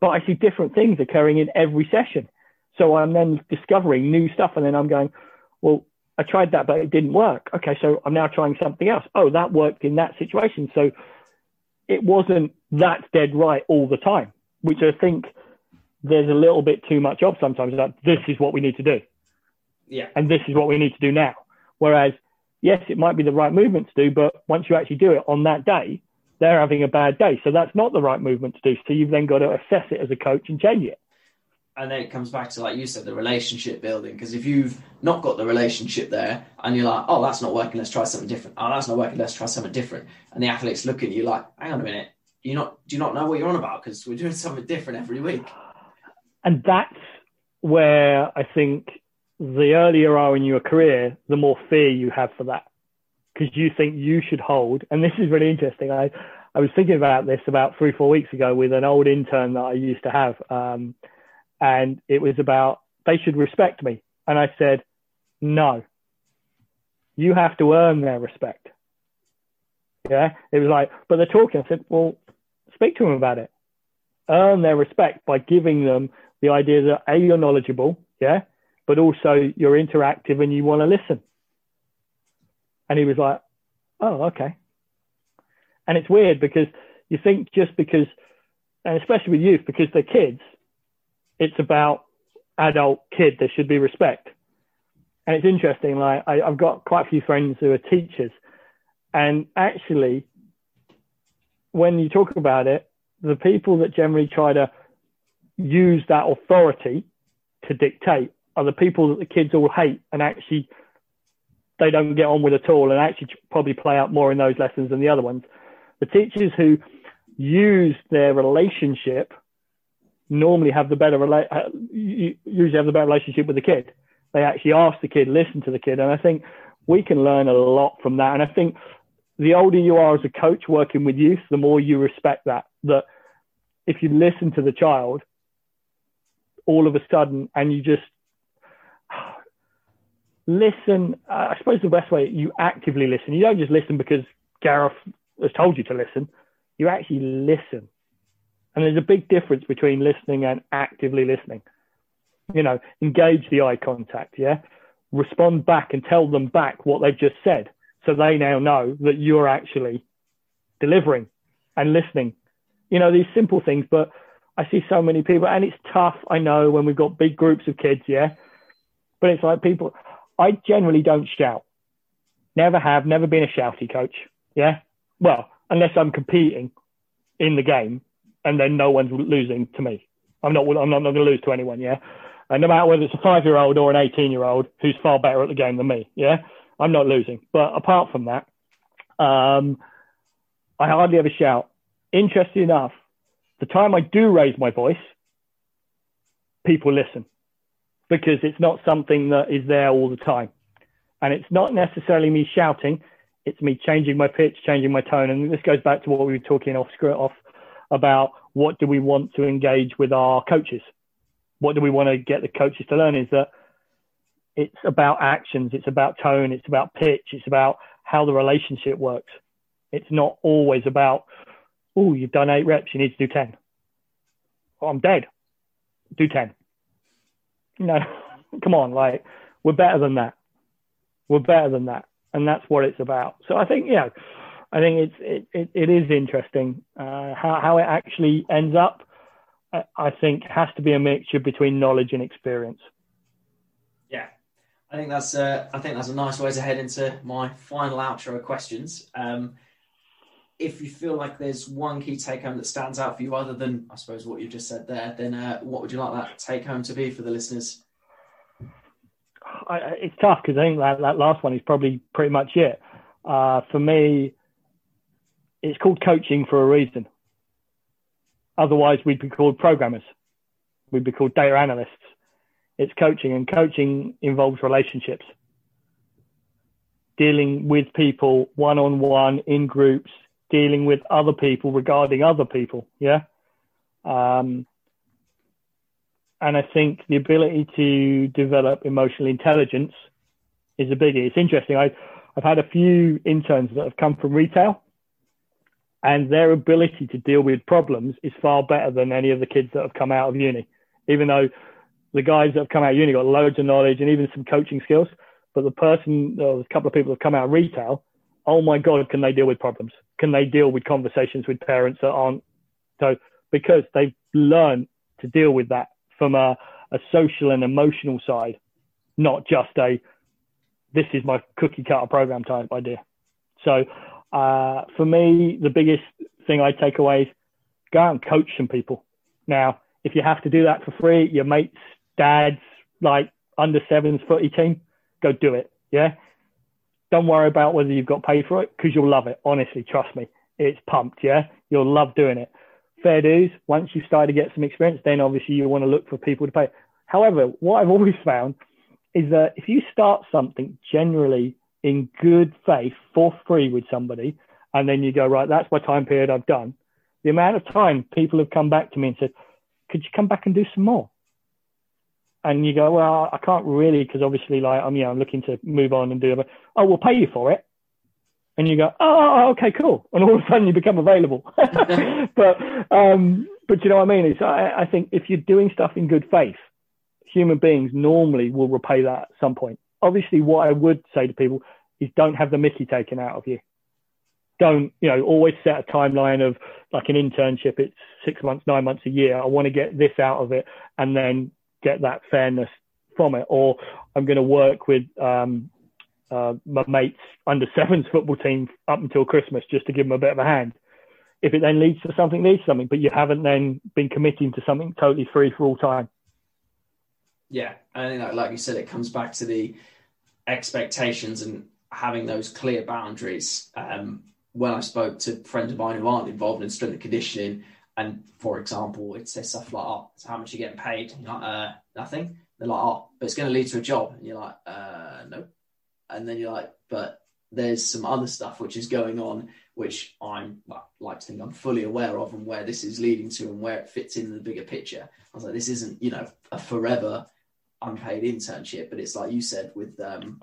But I see different things occurring in every session. So I'm then discovering new stuff. And then I'm going, well, I tried that, but it didn't work. Okay, so I'm now trying something else. Oh, that worked in that situation. So it wasn't that dead right all the time, which I think there's a little bit too much of sometimes. Like, this is what we need to do. Yeah. And this is what we need to do now. Whereas, yes, it might be the right movement to do, but once you actually do it on that day, they're having a bad day. So that's not the right movement to do. So you've then got to assess it as a coach and change it. And then it comes back to, like you said, the relationship building. Because if you've not got the relationship there and you're like, oh, that's not working, let's try something different. Oh, that's not working, let's try something different. And the athletes look at you like, hang on a minute, you not do you not know what you're on about? Because we're doing something different every week. And that's where I think the earlier you are in your career, the more fear you have for that because you think you should hold. And this is really interesting. I, I was thinking about this about three, four weeks ago with an old intern that I used to have. Um, and it was about they should respect me. And I said, no, you have to earn their respect. Yeah. It was like, but they're talking. I said, well, speak to them about it. earn their respect by giving them the idea that a you're knowledgeable, yeah, but also you're interactive and you want to listen. And he was like, "Oh, okay." And it's weird because you think just because, and especially with youth, because they're kids, it's about adult kid. There should be respect. And it's interesting. Like I, I've got quite a few friends who are teachers, and actually, when you talk about it, the people that generally try to use that authority to dictate are the people that the kids all hate and actually they don't get on with at all and actually probably play out more in those lessons than the other ones. The teachers who use their relationship normally have the better uh, usually have the better relationship with the kid. They actually ask the kid, listen to the kid, and I think we can learn a lot from that. And I think the older you are as a coach working with youth, the more you respect that. That if you listen to the child, all of a sudden, and you just listen. I suppose the best way you actively listen. You don't just listen because Gareth has told you to listen. You actually listen, and there's a big difference between listening and actively listening. You know, engage the eye contact. Yeah, respond back and tell them back what they've just said so they now know that you're actually delivering and listening. You know, these simple things, but I see so many people, and it's tough, I know, when we've got big groups of kids, yeah. But it's like people, I generally don't shout. Never have, never been a shouty coach, yeah. Well, unless I'm competing in the game and then no one's losing to me. I'm not, I'm not, going to lose to anyone, yeah. And no matter whether it's a five year old or an 18 year old who's far better at the game than me, yeah. I'm not losing. But apart from that, um, I hardly ever shout. Interesting enough, the time I do raise my voice, people listen because it's not something that is there all the time. And it's not necessarily me shouting, it's me changing my pitch, changing my tone. And this goes back to what we were talking off script off about what do we want to engage with our coaches? What do we want to get the coaches to learn is that it's about actions, it's about tone, it's about pitch, it's about how the relationship works. It's not always about, oh, you've done eight reps, you need to do 10. Oh, I'm dead. Do 10. No, come on, like, we're better than that. We're better than that. And that's what it's about. So I think, yeah, I think it's, it, it, it is interesting uh, how, how it actually ends up. I think has to be a mixture between knowledge and experience. Yeah, I think that's uh, I think that's a nice way to head into my final outro of questions. Um, if you feel like there's one key take home that stands out for you, other than I suppose what you just said there, then uh, what would you like that take home to be for the listeners? I, it's tough because I think that, that last one is probably pretty much it. Uh, for me, it's called coaching for a reason. Otherwise, we'd be called programmers. We'd be called data analysts it's coaching, and coaching involves relationships, dealing with people one on one in groups, dealing with other people regarding other people. Yeah. Um, and I think the ability to develop emotional intelligence is a biggie. It's interesting. I, I've had a few interns that have come from retail, and their ability to deal with problems is far better than any of the kids that have come out of uni. Even though the guys that have come out of uni got loads of knowledge and even some coaching skills. But the person, or a couple of people that have come out of retail, oh my God, can they deal with problems? Can they deal with conversations with parents that aren't so because they've learned to deal with that from a, a social and emotional side, not just a this is my cookie cutter program type idea. So uh, for me, the biggest thing I take away is go out and coach some people. Now, if you have to do that for free, your mates dad's like under sevens footy team, go do it. Yeah. Don't worry about whether you've got paid for it because you'll love it. Honestly, trust me. It's pumped. Yeah. You'll love doing it. Fair dues. Once you start to get some experience, then obviously you want to look for people to pay. However, what I've always found is that if you start something generally in good faith for free with somebody, and then you go, right, that's my time period I've done, the amount of time people have come back to me and said, could you come back and do some more? And you go, well, I can't really because obviously, like, I'm, you know, I'm looking to move on and do it. Oh, we'll pay you for it. And you go, oh, oh, oh, okay, cool. And all of a sudden you become available. but um, but you know what I mean? It's, I, I think if you're doing stuff in good faith, human beings normally will repay that at some point. Obviously, what I would say to people is don't have the mickey taken out of you. Don't, you know, always set a timeline of like an internship, it's six months, nine months, a year. I want to get this out of it and then get that fairness from it. Or I'm going to work with um, uh, my mates under sevens football team up until Christmas just to give them a bit of a hand. If it then leads to something, leads to something, but you haven't then been committing to something totally free for all time. Yeah, I think that, like you said, it comes back to the expectations and having those clear boundaries. Um, when I spoke to friends of mine who aren't involved in strength and conditioning, and for example, it says stuff like, "Oh, so how much you getting paid?" And you're like, "Uh, nothing." They're like, "Oh, but it's going to lead to a job," and you're like, "Uh, no." And then you're like, "But there's some other stuff which is going on, which I'm well, like to think I'm fully aware of, and where this is leading to, and where it fits in the bigger picture." I was like, "This isn't, you know, a forever unpaid internship, but it's like you said with um,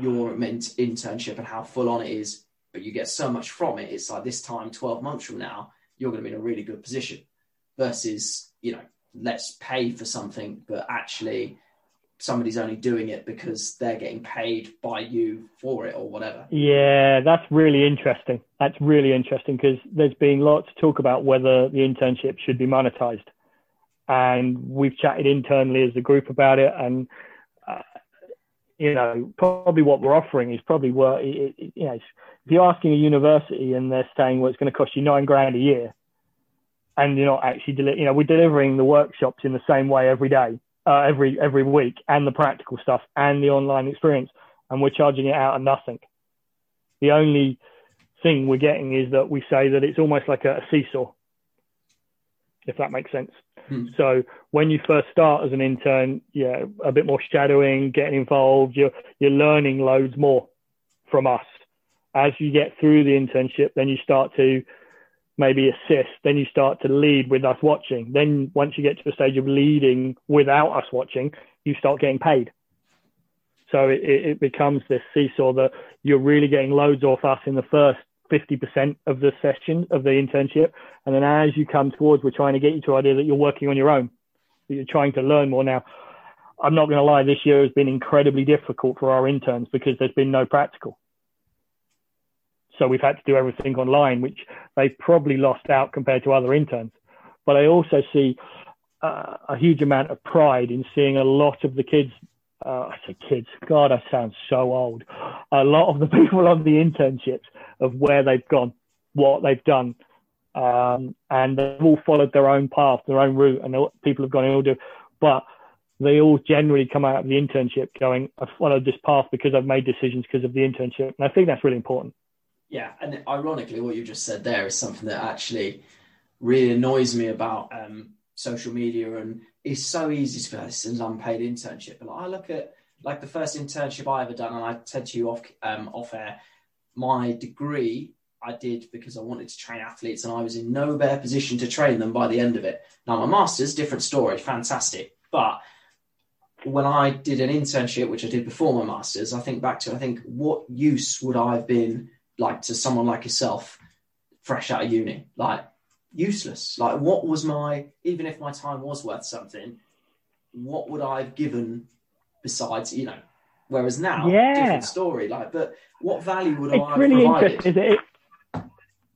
your internship and how full on it is, but you get so much from it. It's like this time, 12 months from now, you're going to be in a really good position versus, you know, let's pay for something, but actually somebody's only doing it because they're getting paid by you for it or whatever. Yeah, that's really interesting. That's really interesting because there's been lots of talk about whether the internship should be monetized and we've chatted internally as a group about it and uh, you know probably what we're offering is probably it, you know if you're asking a university and they're saying well it's going to cost you nine grand a year and you're not actually deli- you know we're delivering the workshops in the same way every day uh, every every week and the practical stuff and the online experience and we're charging it out of nothing the only thing we're getting is that we say that it's almost like a, a seesaw if that makes sense Hmm. So when you first start as an intern, yeah, a bit more shadowing, getting involved, you're you're learning loads more from us. As you get through the internship, then you start to maybe assist, then you start to lead with us watching. Then once you get to the stage of leading without us watching, you start getting paid. So it, it becomes this seesaw that you're really getting loads off us in the first 50% of the session of the internship. And then as you come towards, we're trying to get you to idea that you're working on your own, that you're trying to learn more now. I'm not going to lie, this year has been incredibly difficult for our interns because there's been no practical. So we've had to do everything online, which they probably lost out compared to other interns. But I also see uh, a huge amount of pride in seeing a lot of the kids uh, I say kids, God, I sound so old. A lot of the people on the internships of where they've gone, what they've done, um, and they've all followed their own path, their own route, and people have gone in all do. But they all generally come out of the internship going, I've followed this path because I've made decisions because of the internship. And I think that's really important. Yeah. And ironically, what you just said there is something that actually really annoys me about um, social media and it's so easy to be this is an unpaid internship. But like, I look at like the first internship I ever done, and I said to you off um, off air, my degree I did because I wanted to train athletes, and I was in no better position to train them by the end of it. Now my masters, different story, fantastic, but when I did an internship, which I did before my masters, I think back to I think what use would I have been like to someone like yourself, fresh out of uni, like useless. Like, what was my, even if my time was worth something, what would I have given besides, you know, whereas now, yeah. different story. Like, but what value would it's I have really provided? Interesting, it?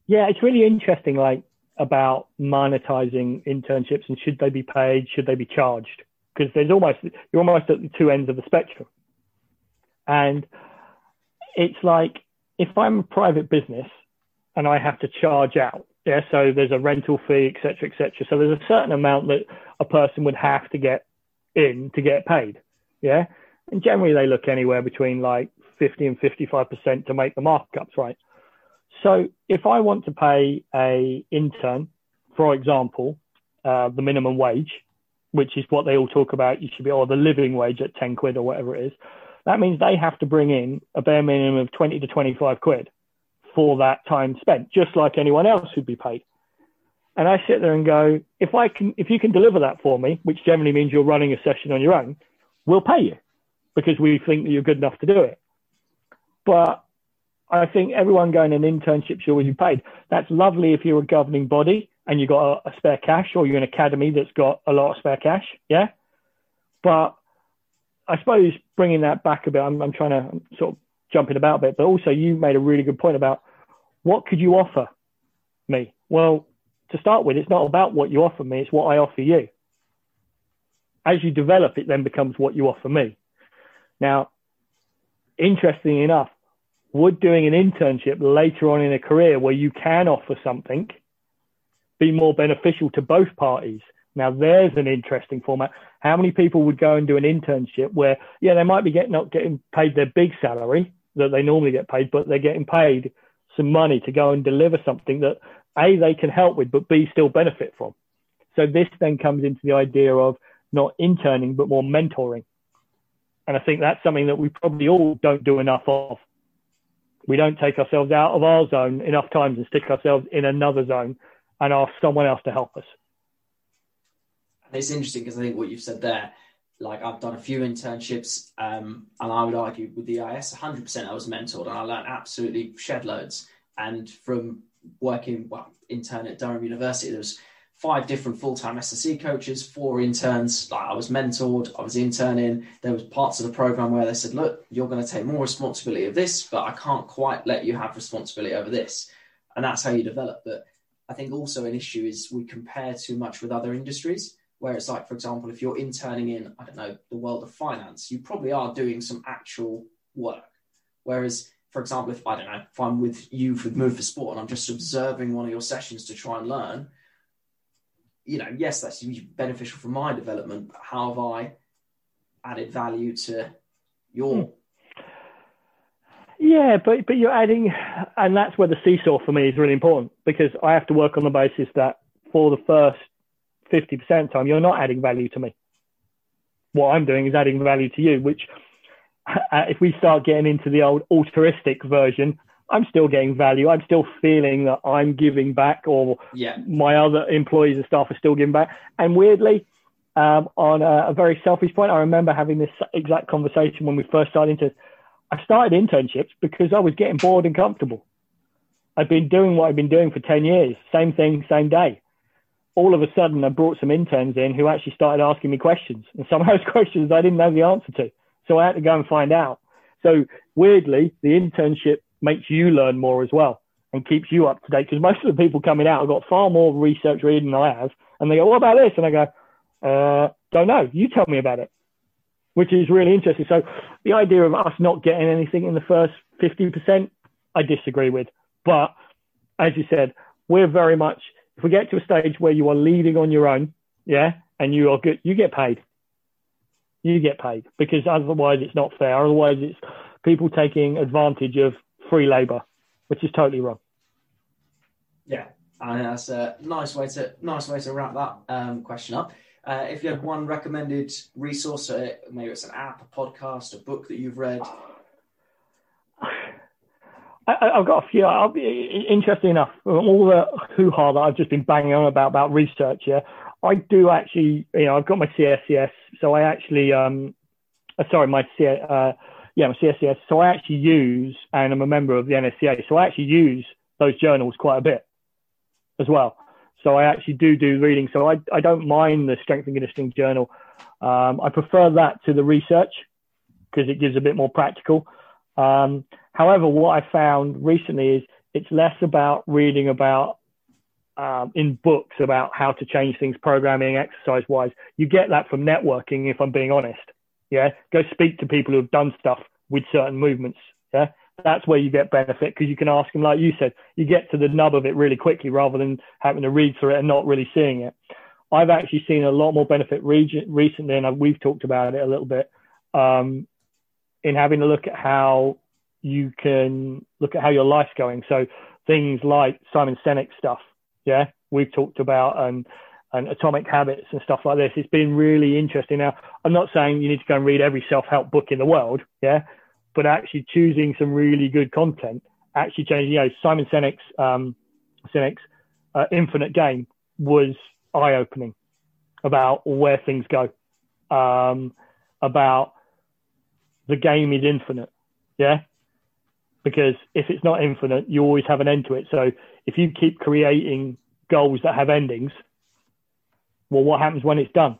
Yeah, it's really interesting, like, about monetizing internships and should they be paid, should they be charged? Because there's almost, you're almost at the two ends of the spectrum. And it's like, if I'm a private business and I have to charge out, yeah, so there's a rental fee, etc., etc. So there's a certain amount that a person would have to get in to get paid. Yeah, and generally they look anywhere between like 50 and 55 percent to make the markups, right? So if I want to pay a intern, for example, uh, the minimum wage, which is what they all talk about, you should be, or the living wage at 10 quid or whatever it is, that means they have to bring in a bare minimum of 20 to 25 quid for that time spent, just like anyone else who'd be paid. And I sit there and go, if I can, if you can deliver that for me, which generally means you're running a session on your own, we'll pay you because we think that you're good enough to do it. But I think everyone going an internship should always be paid. That's lovely if you're a governing body and you've got a, a spare cash, or you're an academy that's got a lot of spare cash. Yeah. But I suppose bringing that back a bit, I'm, I'm trying to sort of jumping about a bit, but also you made a really good point about what could you offer me? Well, to start with, it's not about what you offer me, it's what I offer you. As you develop, it then becomes what you offer me. Now, interestingly enough, would doing an internship later on in a career where you can offer something be more beneficial to both parties? Now, there's an interesting format. How many people would go and do an internship where, yeah, they might be getting not getting paid their big salary that they normally get paid, but they're getting paid some money to go and deliver something that a they can help with, but b still benefit from. So this then comes into the idea of not interning, but more mentoring. And I think that's something that we probably all don't do enough of. We don't take ourselves out of our zone enough times and stick ourselves in another zone and ask someone else to help us. It's interesting because I think what you've said there, like I've done a few internships, um, and I would argue with the EIS, 100% I was mentored and I learned absolutely shed loads. And from working, well, intern at Durham University, there was five different full-time S&C coaches, four interns. Like I was mentored, I was interning. There was parts of the program where they said, "Look, you're going to take more responsibility of this, but I can't quite let you have responsibility over this." And that's how you develop. But I think also an issue is we compare too much with other industries. Where it's like, for example, if you're interning in, I don't know, the world of finance, you probably are doing some actual work. Whereas, for example, if I don't know, if I'm with you for Move for Sport and I'm just observing one of your sessions to try and learn, you know, yes, that's beneficial for my development, but how have I added value to your? Hmm. Yeah, but but you're adding, and that's where the seesaw for me is really important because I have to work on the basis that for the first fifty percent time, you're not adding value to me. What I'm doing is adding value to you, which uh, if we start getting into the old altruistic version, I'm still getting value. I'm still feeling that I'm giving back, or yeah. my other employees and staff are still giving back. And weirdly, um, on a, a, very selfish point, I remember having this exact conversation when we first started into. I started internships because I was getting bored and comfortable. I've been doing what I've been doing for 10 years, same thing, same day. All of a sudden, I brought some interns in who actually started asking me questions. And some of those questions I didn't know the answer to. So I had to go and find out. So weirdly, the internship makes you learn more as well and keeps you up to date. Because most of the people coming out have got far more research reading than I have, and they go, "What about this?" And I go, uh, "Don't know. You tell me about it." Which is really interesting. So the idea of us not getting anything in the first fifty percent, I disagree with. But as you said, we're very much. If we get to a stage where you are leading on your own, yeah, and you are good, you get paid. You get paid because otherwise it's not fair. Otherwise it's people taking advantage of free labour, which is totally wrong. Yeah, that's a nice way to nice way to wrap that um, question up. Uh, if you had one recommended resource, uh, maybe it's an app, a podcast, a book that you've read. I, have got a few. I'll be interesting enough. All the hoo ha that I've just been banging on about about research. Yeah, I do actually. You know, I've got my CSCS, so I actually. Um, uh, sorry, my C, uh, yeah, I'm CSCS. So I actually use, and I'm a member of the NSCA. So I actually use those journals quite a bit as well. So I actually do do reading. So I, I don't mind the strength and conditioning journal. Um, I prefer that to the research because it gives a bit more practical. Um, however, what I found recently is it's less about reading about um, in books about how to change things programming exercise wise. You get that from networking, if I'm being honest. Yeah, go speak to people who have done stuff with certain movements. Yeah, that's where you get benefit because you can ask them, like you said, you get to the nub of it really quickly rather than having to read through it and not really seeing it. I've actually seen a lot more benefit re- recently, and we've talked about it a little bit, um, in having a look at how you can look at how your life's going. So things like Simon Sinek stuff, yeah, we've talked about, and and atomic habits and stuff like this. It's been really interesting. Now, I'm not saying you need to go and read every self-help book in the world, yeah, but actually choosing some really good content, actually changing. You know, Simon Sinek's um, Sinek's uh, Infinite Game was eye-opening about where things go, um, about the game is infinite, yeah, because if it's not infinite, you always have an end to it. So if you keep creating goals that have endings, well, what happens when it's done?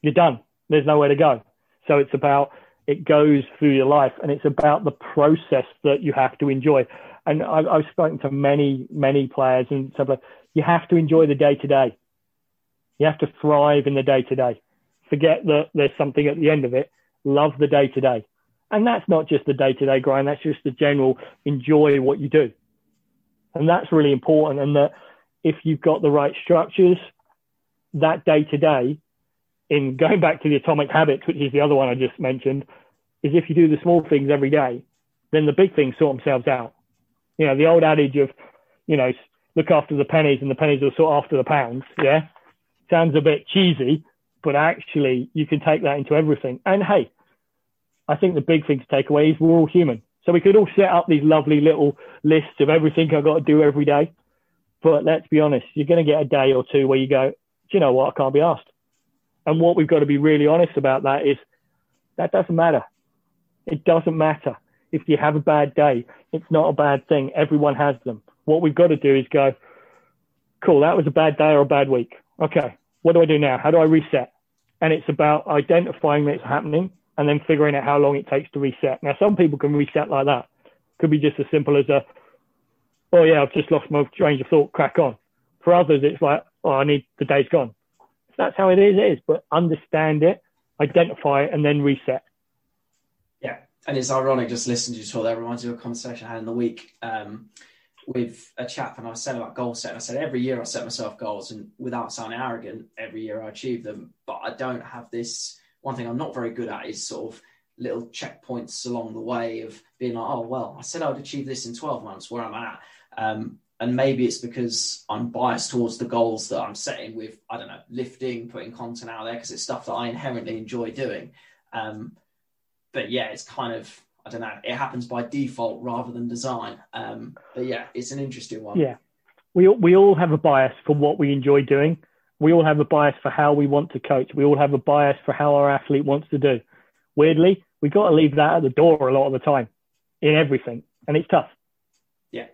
You're done. There's nowhere to go. So it's about it goes through your life, and it's about the process that you have to enjoy. And I, I've spoken to many, many players and stuff like you have to enjoy the day to day. You have to thrive in the day to day. Forget that there's something at the end of it. Love the day to day. And that's not just the day to day grind, that's just the general enjoy what you do. And that's really important. And that if you've got the right structures, that day to day, in going back to the atomic habits, which is the other one I just mentioned, is if you do the small things every day, then the big things sort themselves out. You know, the old adage of, you know, look after the pennies and the pennies will sort after the pounds. Yeah. Sounds a bit cheesy, but actually you can take that into everything. And hey, I think the big thing to take away is we're all human. So we could all set up these lovely little lists of everything I've got to do every day. But let's be honest, you're going to get a day or two where you go, do you know what? I can't be asked. And what we've got to be really honest about that is that doesn't matter. It doesn't matter. If you have a bad day, it's not a bad thing. Everyone has them. What we've got to do is go, cool, that was a bad day or a bad week. Okay, what do I do now? How do I reset? And it's about identifying that it's happening and then figuring out how long it takes to reset. Now, some people can reset like that. Could be just as simple as a, oh yeah, I've just lost my range of thought, crack on. For others, it's like, oh, I need the day's gone. If that's how it is, it is. But understand it, identify it, and then reset. Yeah, and it's ironic just listening to you talk. That reminds me of a conversation I had in the week um, with a chap, and I saying about goal setting. I said every year I set myself goals, and without sounding arrogant, every year I achieve them. But I don't have this. One thing I'm not very good at is sort of little checkpoints along the way of being like, oh well, I said I'd achieve this in 12 months. Where I'm at. Um, and maybe it's because I'm biased towards the goals that I'm setting with, I don't know, lifting, putting content out there because it's stuff that I inherently enjoy doing. Um, but yeah, it's kind of I don't know. It happens by default rather than design. Um, but yeah, it's an interesting one. Yeah, we we all have a bias for what we enjoy doing. We all have a bias for how we want to coach. We all have a bias for how our athlete wants to do. Weirdly, we got to leave that at the door a lot of the time in everything, and it's tough. Yeah,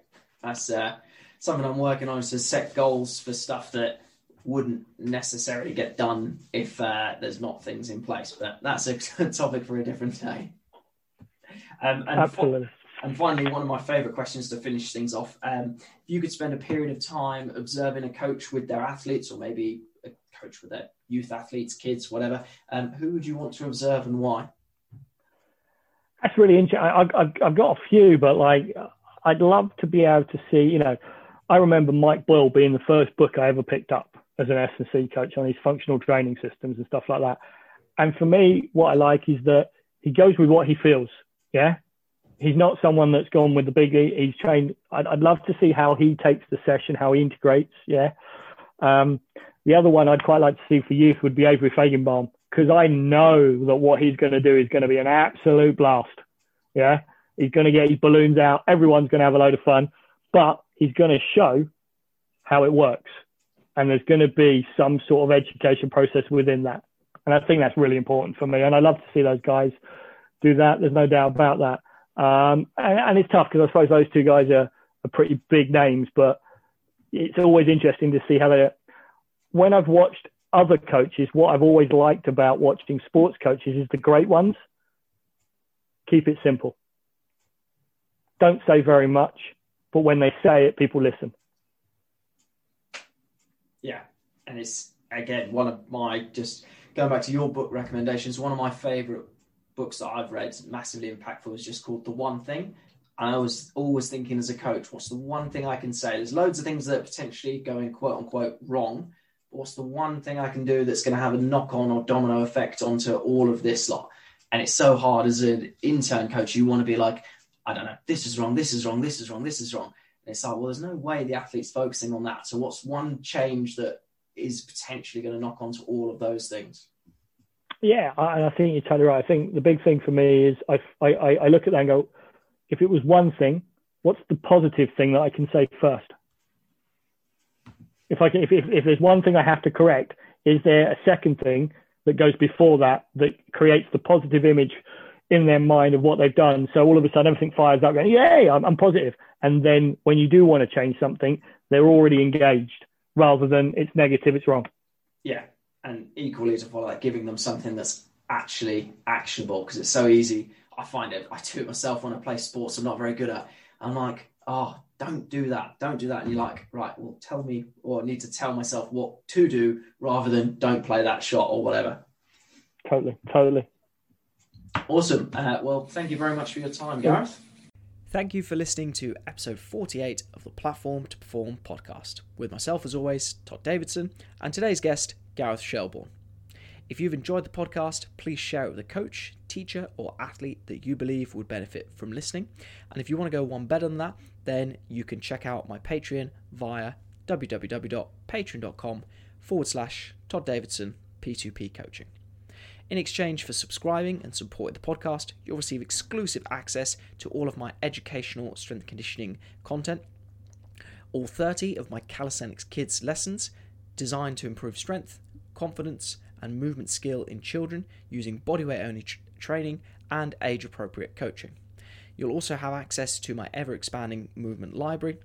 that's uh, something I'm working on is to set goals for stuff that wouldn't necessarily get done if uh, there's not things in place. But that's a topic for a different day. Um, and Absolutely. And finally, one of my favourite questions to finish things off: um, if you could spend a period of time observing a coach with their athletes, or maybe a coach with their youth athletes, kids, whatever, um, who would you want to observe and why? That's really interesting. I, have I've got a few, but like I'd love to be able to see. You know, I remember Mike Boyle being the first book I ever picked up as an S&C coach on his functional training systems and stuff like that. And for me, what I like is that he goes with what he feels. Yeah. He's not someone that's gone with the big, he's trained. I'd, I'd love to see how he takes the session, how he integrates. Yeah. Um, the other one I'd quite like to see for youth would be Avery Faigenbaum because I know that what he's going to do is going to be an absolute blast. Yeah. He's going to get his balloons out. Everyone's going to have a load of fun, but he's going to show how it works. And there's going to be some sort of education process within that. And I think that's really important for me. And I love to see those guys do that. There's no doubt about that. Um, and, and, it's tough because I suppose those two guys are, are pretty big names, but it's always interesting to see how they. When I've watched other coaches, what I've always liked about watching sports coaches is the great ones. Keep it simple. Don't say very much, but when they say it, people listen. Yeah, and it's again one of my just going back to your book recommendations. One of my favorite books that I've read massively impactful is just called The One Thing. And I was always thinking as a coach, what's the one thing I can say? There's loads of things that are potentially going quote unquote wrong. What's the one thing I can do that's going to have a knock on or domino effect onto all of this lot? And it's so hard as an intern coach. You want to be like, I don't know, this is wrong, this is wrong, this is wrong, this is wrong. And it's like, well, there's no way the athlete's focusing on that. So what's one change that is potentially going to knock onto all of those things? Yeah, I, I think you're totally right. I think the big thing for me is I, I, I look at that and go, if it was one thing, what's the positive thing that I can say first? If I can, if, if, if there's one thing I have to correct, is there a second thing that goes before that that creates the positive image in their mind of what they've done? So all of a sudden everything fires up, going, "Yay, I'm, I'm positive!" And then when you do want to change something, they're already engaged. rather than it's negative, it's wrong. Yeah, and equally to follow that, giving them something that's actually actionable because it's so easy. I find it. I do it myself when I play sports. I'm not very good at. I'm like, oh, don't do that, don't do that. And you're like, right, well, tell me, or I need to tell myself what to do rather than don't play that shot or whatever. Totally, totally. Awesome. Uh, well, thank you very much for your time, Gareth. Thank you for listening to episode 48 of the Platform to Perform podcast with myself, as always, Todd Davidson, and today's guest, Gareth Shelbourne. If you've enjoyed the podcast, please share it with a coach, teacher, or athlete that you believe would benefit from listening. And if you want to go one better than that, then you can check out my Patreon via www.patreon.com forward slash Todd Davidson P2P Coaching. In exchange for subscribing and supporting the podcast, you'll receive exclusive access to all of my educational strength conditioning content, all 30 of my calisthenics kids lessons designed to improve strength, confidence, and movement skill in children using bodyweight only tr- training and age appropriate coaching. You'll also have access to my ever expanding movement library,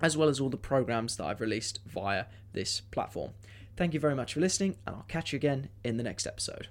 as well as all the programs that I've released via this platform. Thank you very much for listening, and I'll catch you again in the next episode.